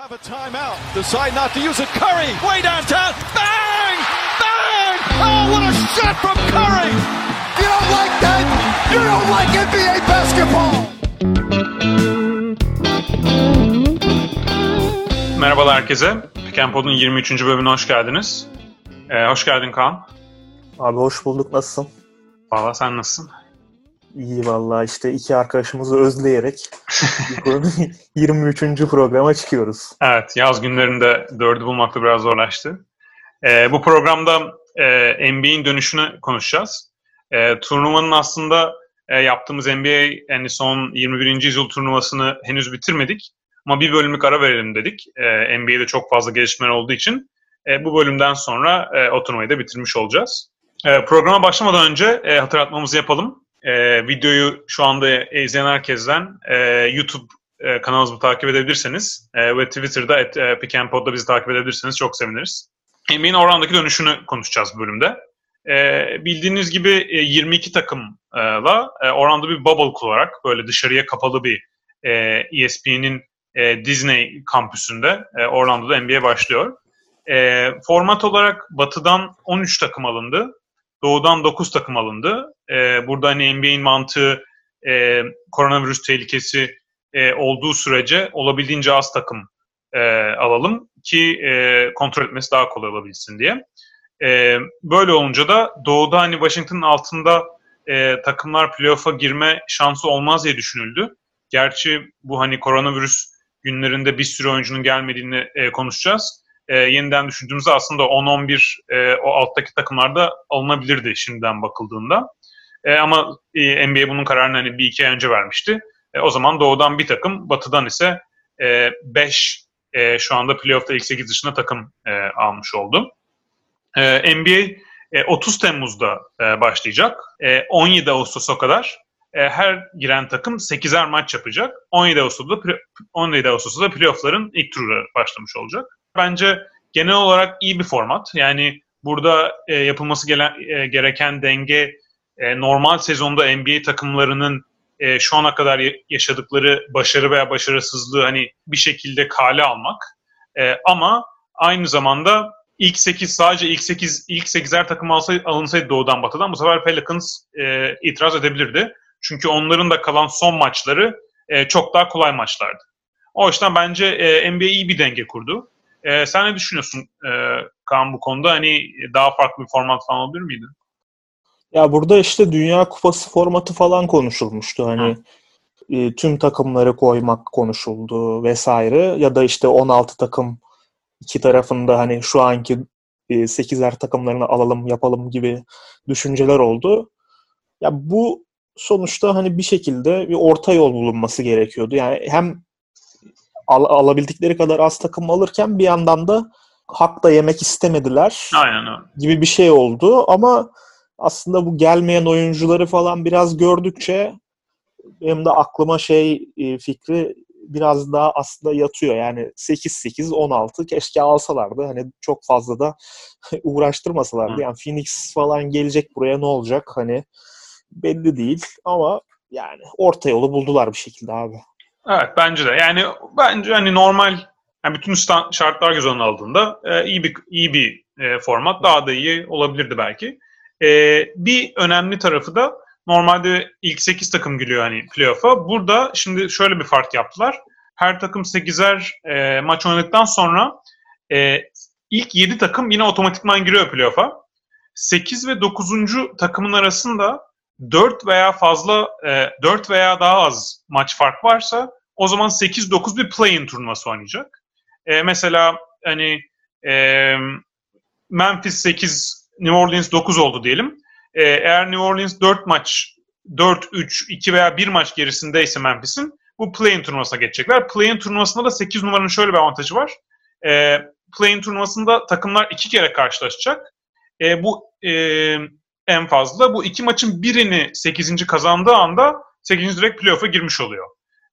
have a timeout. Decide not to use it. Curry, way downtown. Bang! Bang! Oh, what a shot from Curry! You don't like that? You don't like NBA basketball! Merhabalar herkese. Pick and Pod'un 23. bölümüne hoş geldiniz. Ee, hoş geldin Kaan. Abi hoş bulduk. Nasılsın? Valla sen nasılsın? İyi vallahi işte iki arkadaşımızı özleyerek 23. programa çıkıyoruz. Evet, yaz günlerinde dördü bulmakta biraz zorlaştı. Ee, bu programda e, NBA'in dönüşünü konuşacağız. E, turnuvanın aslında e, yaptığımız NBA yani son 21. yüzyıl turnuvasını henüz bitirmedik. Ama bir bölümlük ara verelim dedik. E, NBA'de çok fazla gelişmeler olduğu için e, bu bölümden sonra e, o turnuvayı da bitirmiş olacağız. E, programa başlamadan önce e, hatırlatmamızı yapalım. E, videoyu şu anda izleyen herkesten e, YouTube e, kanalımızı takip edebilirseniz e, ve Twitter'da at, e, bizi takip edebilirseniz çok seviniriz. NBA'nin oradaki dönüşünü konuşacağız bu bölümde. E, bildiğiniz gibi e, 22 takımla e, Orlando bir bubble kurarak böyle dışarıya kapalı bir e, ESPN'in e, Disney kampüsünde e, Orlando'da NBA başlıyor. E, format olarak batıdan 13 takım alındı. Doğudan 9 takım alındı. E, burada hani NBA'in mantığı e, koronavirüs tehlikesi e, olduğu sürece olabildiğince az takım e, alalım ki e, kontrol etmesi daha kolay olabilsin diye. E, böyle olunca da doğuda hani Washington'ın altında e, takımlar playoff'a girme şansı olmaz diye düşünüldü. Gerçi bu hani koronavirüs günlerinde bir sürü oyuncunun gelmediğini e, konuşacağız. E, yeniden düşündüğümüzde aslında 10-11 e, o alttaki takımlarda alınabilirdi şimdiden bakıldığında. E, ama e, NBA bunun kararını hani bir iki ay önce vermişti. E, o zaman doğudan bir takım, batıdan ise 5 e, e, şu anda playoff'ta ilk 8 dışında takım e, almış oldu. E, NBA e, 30 Temmuz'da e, başlayacak. E, 17 Ağustos'a kadar e, her giren takım 8'er maç yapacak. 17 Ağustos'ta 17 Ağustos'ta playoff'ların ilk turu başlamış olacak. Bence genel olarak iyi bir format. Yani burada e, yapılması gelen, e, gereken denge e, normal sezonda NBA takımlarının e, şu ana kadar yaşadıkları başarı veya başarısızlığı hani bir şekilde kale almak. E, ama aynı zamanda ilk 8 sadece ilk 8 ilk 8'er takım alsaydı, alınsaydı doğudan batıdan bu sefer Pelicans e, itiraz edebilirdi. Çünkü onların da kalan son maçları e, çok daha kolay maçlardı. O yüzden bence e, NBA iyi bir denge kurdu. E, sen ne düşünüyorsun e, Kaan bu konuda? Hani daha farklı bir format falan olabilir miydi? Ya burada işte Dünya Kupası formatı falan konuşulmuştu. Hani e, tüm takımları koymak konuşuldu vesaire. Ya da işte 16 takım iki tarafında hani şu anki e, 8'er takımlarını alalım yapalım gibi düşünceler oldu. Ya bu sonuçta hani bir şekilde bir orta yol bulunması gerekiyordu. Yani hem al, alabildikleri kadar az takım alırken bir yandan da hak da yemek istemediler. Aynen öyle. Gibi bir şey oldu ama aslında bu gelmeyen oyuncuları falan biraz gördükçe benim de aklıma şey e, fikri biraz daha aslında yatıyor. Yani 8-8, 16 keşke alsalardı. Hani çok fazla da uğraştırmasalardı. Yani Phoenix falan gelecek buraya ne olacak hani belli değil ama yani orta yolu buldular bir şekilde abi. Evet bence de. Yani bence hani normal yani bütün şartlar göz önüne aldığında e, iyi bir iyi bir e, format daha da iyi olabilirdi belki. E, bir önemli tarafı da normalde ilk 8 takım giriyor hani playoff'a. Burada şimdi şöyle bir fark yaptılar. Her takım 8'er e, maç oynadıktan sonra e, ilk 7 takım yine otomatikman giriyor playoff'a. 8 ve 9. takımın arasında 4 veya fazla e, 4 veya daha az maç fark varsa o zaman 8-9 bir play-in turnuvası oynayacak. E, mesela hani e, Memphis 8 New Orleans 9 oldu diyelim. E, eğer New Orleans 4 maç 4, 3, 2 veya 1 maç gerisindeyse Memphis'in bu play-in turnuvasına geçecekler. Play-in turnuvasında da 8 numaranın şöyle bir avantajı var. E, play-in turnuvasında takımlar iki kere karşılaşacak. E, bu e, en fazla. Bu iki maçın birini 8. kazandığı anda 8. direkt playoff'a girmiş oluyor.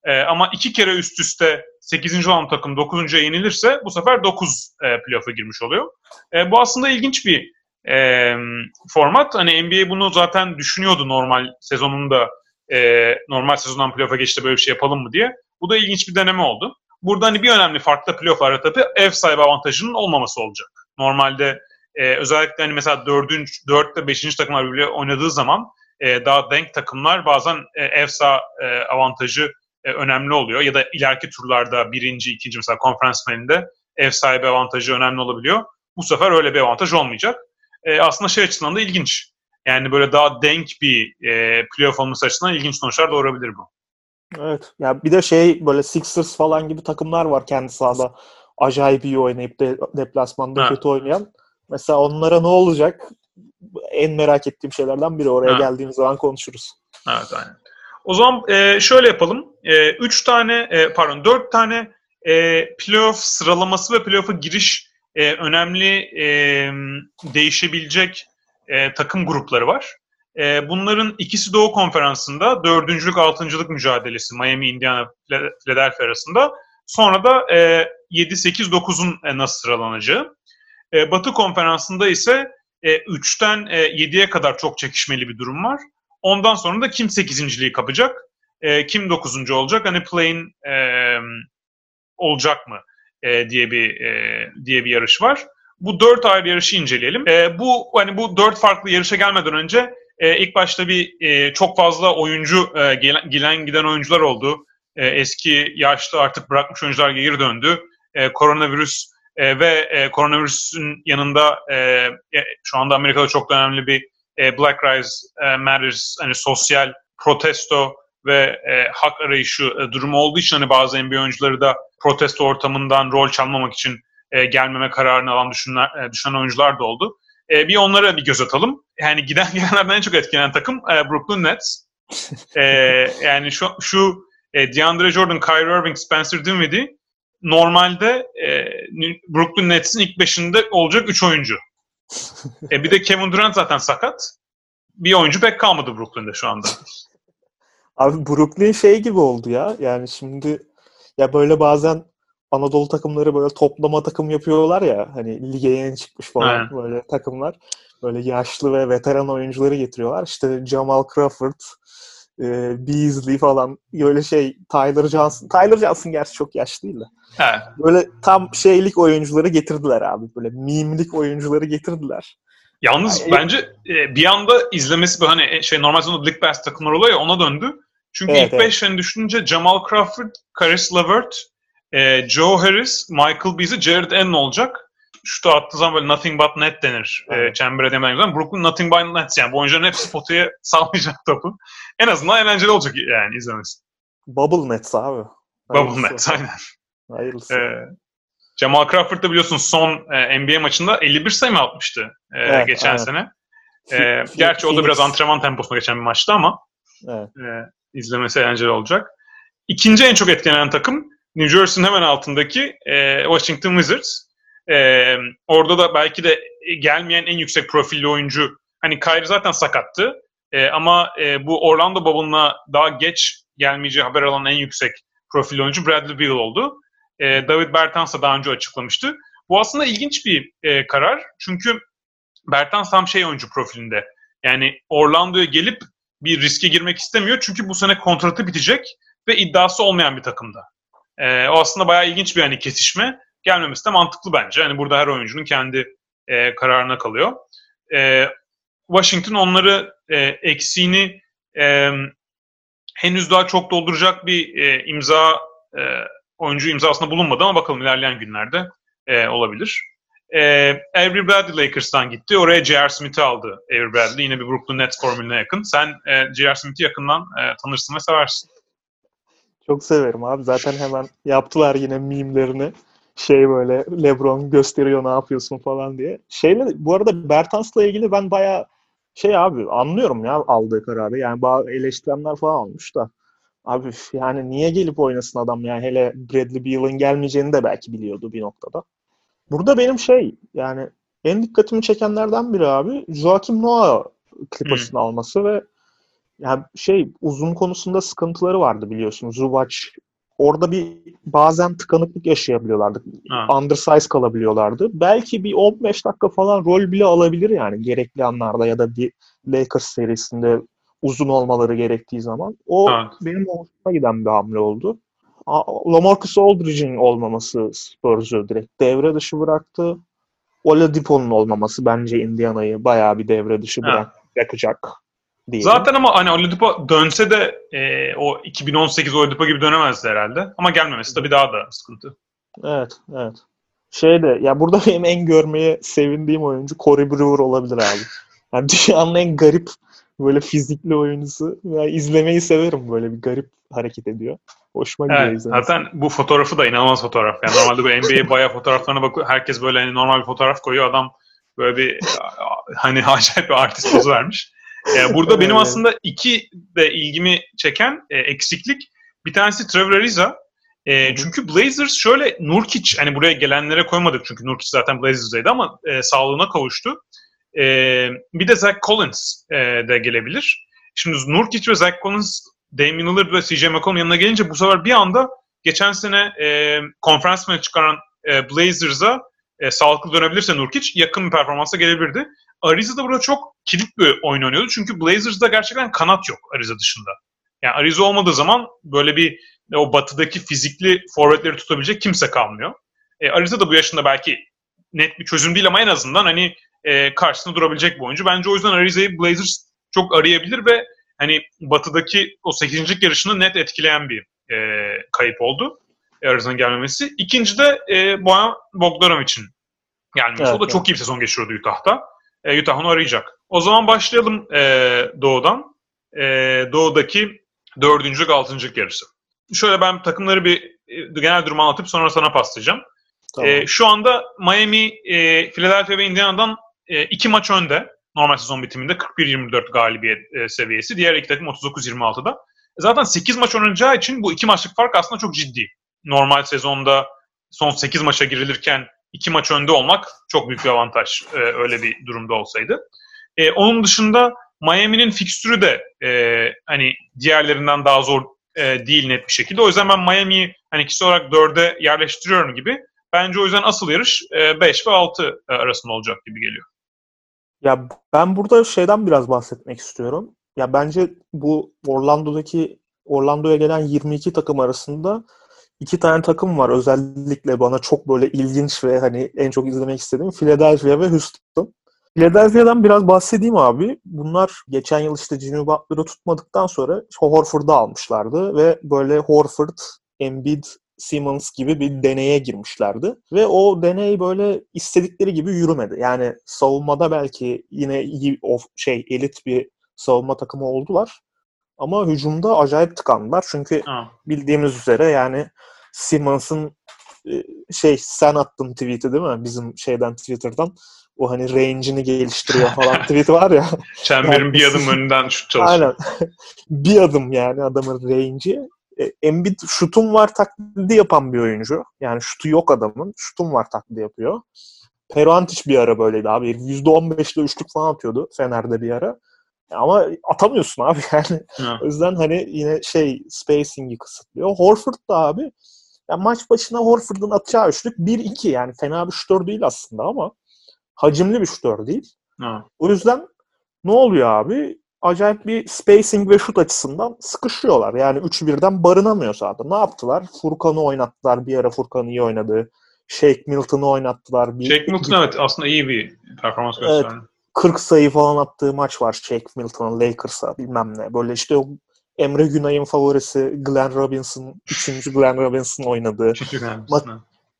E, ama iki kere üst üste 8. olan takım 9.ya yenilirse bu sefer 9 e, playoff'a girmiş oluyor. E, bu aslında ilginç bir e, format. Hani NBA bunu zaten düşünüyordu normal sezonunda e, normal sezondan playoff'a geçti böyle bir şey yapalım mı diye. Bu da ilginç bir deneme oldu. Burada hani bir önemli fark da playoff'larda tabii ev sahibi avantajının olmaması olacak. Normalde e, özellikle hani mesela 4. 4 ve 5. takımlar birbiriyle oynadığı zaman e, daha denk takımlar bazen e, ev saha e, avantajı e, önemli oluyor. Ya da ileriki turlarda birinci, ikinci mesela konferans finalinde ev sahibi avantajı önemli olabiliyor. Bu sefer öyle bir avantaj olmayacak. E, aslında şey açısından da ilginç. Yani böyle daha denk bir e, playoff olması açısından ilginç sonuçlar doğurabilir bu. Evet. Ya bir de şey böyle Sixers falan gibi takımlar var kendi sahada acayip iyi oynayıp de deplasmanda ha. kötü oynayan. Mesela onlara ne olacak? En merak ettiğim şeylerden biri. Oraya ha. geldiğimiz zaman konuşuruz. Evet aynen. O zaman e, şöyle yapalım. E, üç tane, e, pardon dört tane e, playoff sıralaması ve playoff'a giriş e, önemli e, değişebilecek e, takım grupları var. E, bunların ikisi Doğu Konferansı'nda dördüncülük, altıncılık mücadelesi Miami, Indiana, Philadelphia arasında. Sonra da e, 7-8-9'un e, nasıl sıralanacağı. E, Batı Konferansı'nda ise e, 3'ten e, 7'ye kadar çok çekişmeli bir durum var. Ondan sonra da kim 8.liği kapacak, e, kim 9. olacak, hani play'in e, olacak mı e, diye bir e, diye bir yarış var. Bu dört ayrı yarışı inceleyelim. E, bu hani bu dört farklı yarışa gelmeden önce e, ilk başta bir e, çok fazla oyuncu e, gelen, gelen giden oyuncular oldu. E, eski yaşlı artık bırakmış oyuncular geri döndü. E, koronavirüs e, ve e, koronavirüsün yanında e, e, şu anda Amerika'da çok önemli bir e, Black Lives e, Matters hani sosyal protesto ve e, hak arayışı e, durumu olduğu için hani bazı NBA oyuncuları da protesto ortamından rol çalmamak için e, gelmeme kararını alan düşünler, e, düşünen oyuncular da oldu. E, bir onlara bir göz atalım. Yani giden gelenlerden en çok etkilenen takım e, Brooklyn Nets. e, yani şu, şu e, DeAndre Jordan, Kyrie Irving, Spencer Dinwiddie normalde e, Brooklyn Nets'in ilk beşinde olacak üç oyuncu. e, bir de Kevin Durant zaten sakat. Bir oyuncu pek kalmadı Brooklyn'de şu anda. Abi Brooklyn şey gibi oldu ya. Yani şimdi ya böyle bazen Anadolu takımları böyle toplama takım yapıyorlar ya hani lige yeni çıkmış falan Aynen. böyle takımlar. Böyle yaşlı ve veteran oyuncuları getiriyorlar. İşte Jamal Crawford, e, Beasley falan böyle şey Tyler Johnson. Tyler Johnson gerçi çok yaşlı değil de. He. Böyle tam şeylik oyuncuları getirdiler abi. Böyle mimlik oyuncuları getirdiler. Yalnız yani, bence e, bir anda izlemesi böyle hani e, şey normal sonunda League Pass takımlar oluyor ya ona döndü. Çünkü evet, ilk 5 evet. hani düşününce Jamal Crawford, Caris LeVert, e, Joe Harris, Michael Beasley, Jared Allen olacak. Şutu attığı zaman böyle nothing but net denir. E, evet. E, çembere demeyen güzel. Brooklyn nothing but net yani. Bu oyuncuların hepsi potaya sallayacak topu. En azından eğlenceli olacak yani izlemesi. Bubble Nets abi. Bubble Nets aynen. Hayırlısı. Ee, Jamal Crawford da biliyorsun son e, NBA maçında 51 sayı mı atmıştı e, evet, geçen aynen. sene. E, gerçi o da biraz antrenman temposuna geçen bir maçtı ama evet. e, izlemesi eğlenceli olacak. İkinci en çok etkilenen takım New Jersey'nin hemen altındaki e, Washington Wizards. E, orada da belki de gelmeyen en yüksek profilli oyuncu hani Kyrie zaten sakattı. E, ama e, bu Orlando Bubble'ına daha geç gelmeyeceği haber alan en yüksek profilli oyuncu Bradley Beal oldu. E, David Bertans da daha önce açıklamıştı. Bu aslında ilginç bir e, karar. Çünkü Bertans tam şey oyuncu profilinde. Yani Orlando'ya gelip bir riske girmek istemiyor. Çünkü bu sene kontratı bitecek ve iddiası olmayan bir takımda. E, o aslında bayağı ilginç bir hani kesişme. Gelmemesi de mantıklı bence. Hani burada her oyuncunun kendi e, kararına kalıyor. E, Washington onları e, eksiğini e, henüz daha çok dolduracak bir e, imza e, oyuncu imzasında bulunmadı ama bakalım ilerleyen günlerde e, olabilir. E, Avery Bradley Lakers'tan gitti. Oraya J.R. Smith'i aldı Avery Bradley. Yine bir Brooklyn Nets formülüne yakın. Sen e, J.R. Smith'i yakından e, tanırsın ve seversin. Çok severim abi. Zaten hemen yaptılar yine mimlerini. Şey böyle Lebron gösteriyor ne yapıyorsun falan diye. Şeyle bu arada Bertans'la ilgili ben bayağı şey abi anlıyorum ya aldığı kararı. Yani bazı eleştirenler falan olmuş da. Abi yani niye gelip oynasın adam yani hele Bradley Beal'ın gelmeyeceğini de belki biliyordu bir noktada. Burada benim şey yani en dikkatimi çekenlerden biri abi Joakim Noah Clippers'ın alması ve yani şey uzun konusunda sıkıntıları vardı biliyorsunuz. Zubac orada bir bazen tıkanıklık yaşayabiliyorlardı. Ha. Undersize kalabiliyorlardı. Belki bir 15 dakika falan rol bile alabilir yani gerekli anlarda ya da bir Lakers serisinde uzun olmaları gerektiği zaman. O evet. benim hoşuma giden bir hamle oldu. Lamarcus Aldridge'in olmaması Spurs'u direkt devre dışı bıraktı. Oladipo'nun olmaması bence Indiana'yı bayağı bir devre dışı bırak, bırakacak. Diyelim. Zaten ama hani Oladipo dönse de e, o 2018 Oladipo gibi dönemezdi herhalde. Ama gelmemesi tabii daha da sıkıntı. Evet, evet. Şeyde ya burada benim en görmeye sevindiğim oyuncu Corey Brewer olabilir abi. Yani dünyanın en garip böyle fizikli oyuncusu. Yani izlemeyi severim böyle bir garip hareket ediyor. Hoşuma gidiyor evet, izlemesi. Zaten bu fotoğrafı da inanılmaz fotoğraf. Yani normalde bu NBA bayağı fotoğraflarına bakıyor. Herkes böyle hani normal bir fotoğraf koyuyor. Adam böyle bir hani acayip bir artist pozu vermiş. Ee, burada benim aslında iki de ilgimi çeken e, eksiklik. Bir tanesi Trevor Ariza. E, çünkü Blazers şöyle Nurkic hani buraya gelenlere koymadık çünkü Nurkic zaten Blazers'daydı ama e, sağlığına kavuştu. E, bir de Zach Collins e, de gelebilir. Şimdi Nurkic ve Zach Collins Damian Lillard ve CJ McCollum yanına gelince bu sefer bir anda geçen sene e, konferans çıkaran e, Blazers'a e, sağlıklı dönebilirse Nurkic yakın bir performansa gelebilirdi. Ariza da burada çok kilit bir oyun oynuyordu. Çünkü Blazers'da gerçekten kanat yok Ariza dışında. Yani Ariza olmadığı zaman böyle bir o batıdaki fizikli forvetleri tutabilecek kimse kalmıyor. E, Ariza da bu yaşında belki net bir çözüm değil ama en azından hani e, karşısında durabilecek bir oyuncu. Bence o yüzden Ariza'yı Blazers çok arayabilir ve hani batıdaki o 8. yarışını net etkileyen bir e, kayıp oldu. Ariza'nın gelmemesi. İkinci de e, Boyan Bogdanovic'in gelmesi. Evet, o da evet. çok iyi bir sezon geçiriyordu Utah'ta. E, Utah onu arayacak. O zaman başlayalım e, Doğu'dan. E, Doğu'daki dördüncülük, altıncılık yarışı. Şöyle ben takımları bir e, genel durumu anlatıp sonra sana paslayacağım. Tamam. E, şu anda Miami, e, Philadelphia ve Indiana'dan e, iki maç önde. Normal sezon bitiminde 41-24 galibiyet e, seviyesi. Diğer iki takım 39-26'da. E, zaten 8 maç oynayacağı için bu iki maçlık fark aslında çok ciddi. Normal sezonda son 8 maça girilirken iki maç önde olmak çok büyük bir avantaj e, öyle bir durumda olsaydı. E, onun dışında Miami'nin fikstürü de e, hani diğerlerinden daha zor e, değil net bir şekilde. O yüzden ben Miami'yi hani kişi olarak dörde yerleştiriyorum gibi. Bence o yüzden asıl yarış 5 e, ve 6 e, arasında olacak gibi geliyor. Ya ben burada şeyden biraz bahsetmek istiyorum. Ya bence bu Orlando'daki Orlando'ya gelen 22 takım arasında iki tane takım var özellikle bana çok böyle ilginç ve hani en çok izlemek istediğim Philadelphia ve Houston. Philadelphia'dan biraz bahsedeyim abi. Bunlar geçen yıl işte Jimmy Butler'ı tutmadıktan sonra Horford'u almışlardı ve böyle Horford, Embiid, Simmons gibi bir deneye girmişlerdi. Ve o deney böyle istedikleri gibi yürümedi. Yani savunmada belki yine iyi of şey elit bir savunma takımı oldular. Ama hücumda acayip tıkandılar. Çünkü ha. bildiğimiz üzere yani Simmons'ın e, şey sen attın tweet'i değil mi? Bizim şeyden Twitter'dan. O hani range'ini geliştiriyor falan tweet'i var ya. Çemberin yani, bir adım önünden şut çalışıyor. Aynen. bir adım yani adamın range'i. E, Embiid şutum var taklidi yapan bir oyuncu. Yani şutu yok adamın. Şutum var taklidi yapıyor. Peruantic bir ara böyleydi abi. %15'le üçlük falan atıyordu Fener'de bir ara. Ama atamıyorsun abi yani. Ha. O yüzden hani yine şey spacing'i kısıtlıyor. Horford da abi yani maç başına Horford'un atacağı üçlük 1-2 yani fena bir şutör değil aslında ama hacimli bir şutör değil. Ha. O yüzden ne oluyor abi? Acayip bir spacing ve şut açısından sıkışıyorlar. Yani 3'ü birden barınamıyor sahada. Ne yaptılar? Furkan'ı oynattılar. Bir ara Furkan iyi oynadı. Shake Milton'ı oynattılar. Bir, Shake Milton bir, evet aslında iyi bir performans gösterdi. Evet, 40 sayı falan attığı maç var Shake Milton'ın Lakers'a bilmem ne. Böyle işte o Emre Günay'ın favorisi Glenn Robinson, üçüncü Glenn Robinson oynadı. Mat-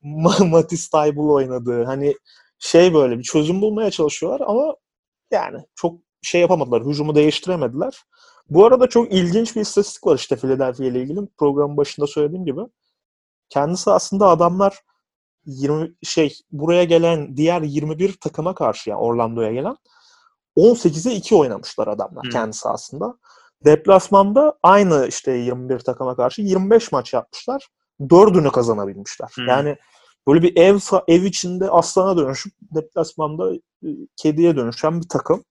Ma- Matisse Taybul oynadı. Hani şey böyle bir çözüm bulmaya çalışıyorlar ama yani çok şey yapamadılar. Hücumu değiştiremediler. Bu arada çok ilginç bir istatistik var işte Philadelphia ile ilgili. Programın başında söylediğim gibi. Kendisi aslında adamlar 20 şey buraya gelen diğer 21 takıma karşı yani Orlando'ya gelen 18'e 2 oynamışlar adamlar hmm. kendi sahasında. Deplasmanda aynı işte 21 takıma karşı 25 maç yapmışlar. Dördünü kazanabilmişler. Hmm. Yani böyle bir ev ev içinde aslana dönüşüp deplasmanda kediye dönüşen bir takım.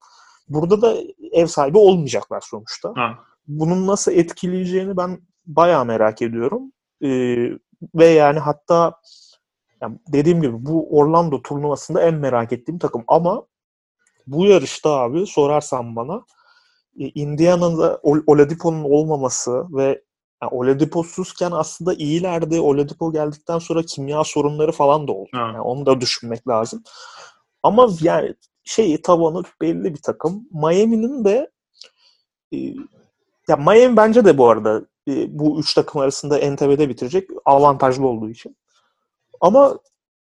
Burada da ev sahibi olmayacaklar sonuçta. Ha. Bunun nasıl etkileyeceğini ben bayağı merak ediyorum. Ee, ve yani hatta yani dediğim gibi bu Orlando turnuvasında en merak ettiğim takım ama bu yarışta abi sorarsan bana e, Indiana'da Oladipo'nun olmaması ve Yani Oladipo'suzken aslında iyilerdi. Oladipo geldikten sonra kimya sorunları falan da oldu. Ha. Yani onu da düşünmek lazım. Ama yani şeyi tavanı belli bir takım. Miami'nin de e, ya Miami bence de bu arada e, bu üç takım arasında NTV'de bitirecek avantajlı olduğu için. Ama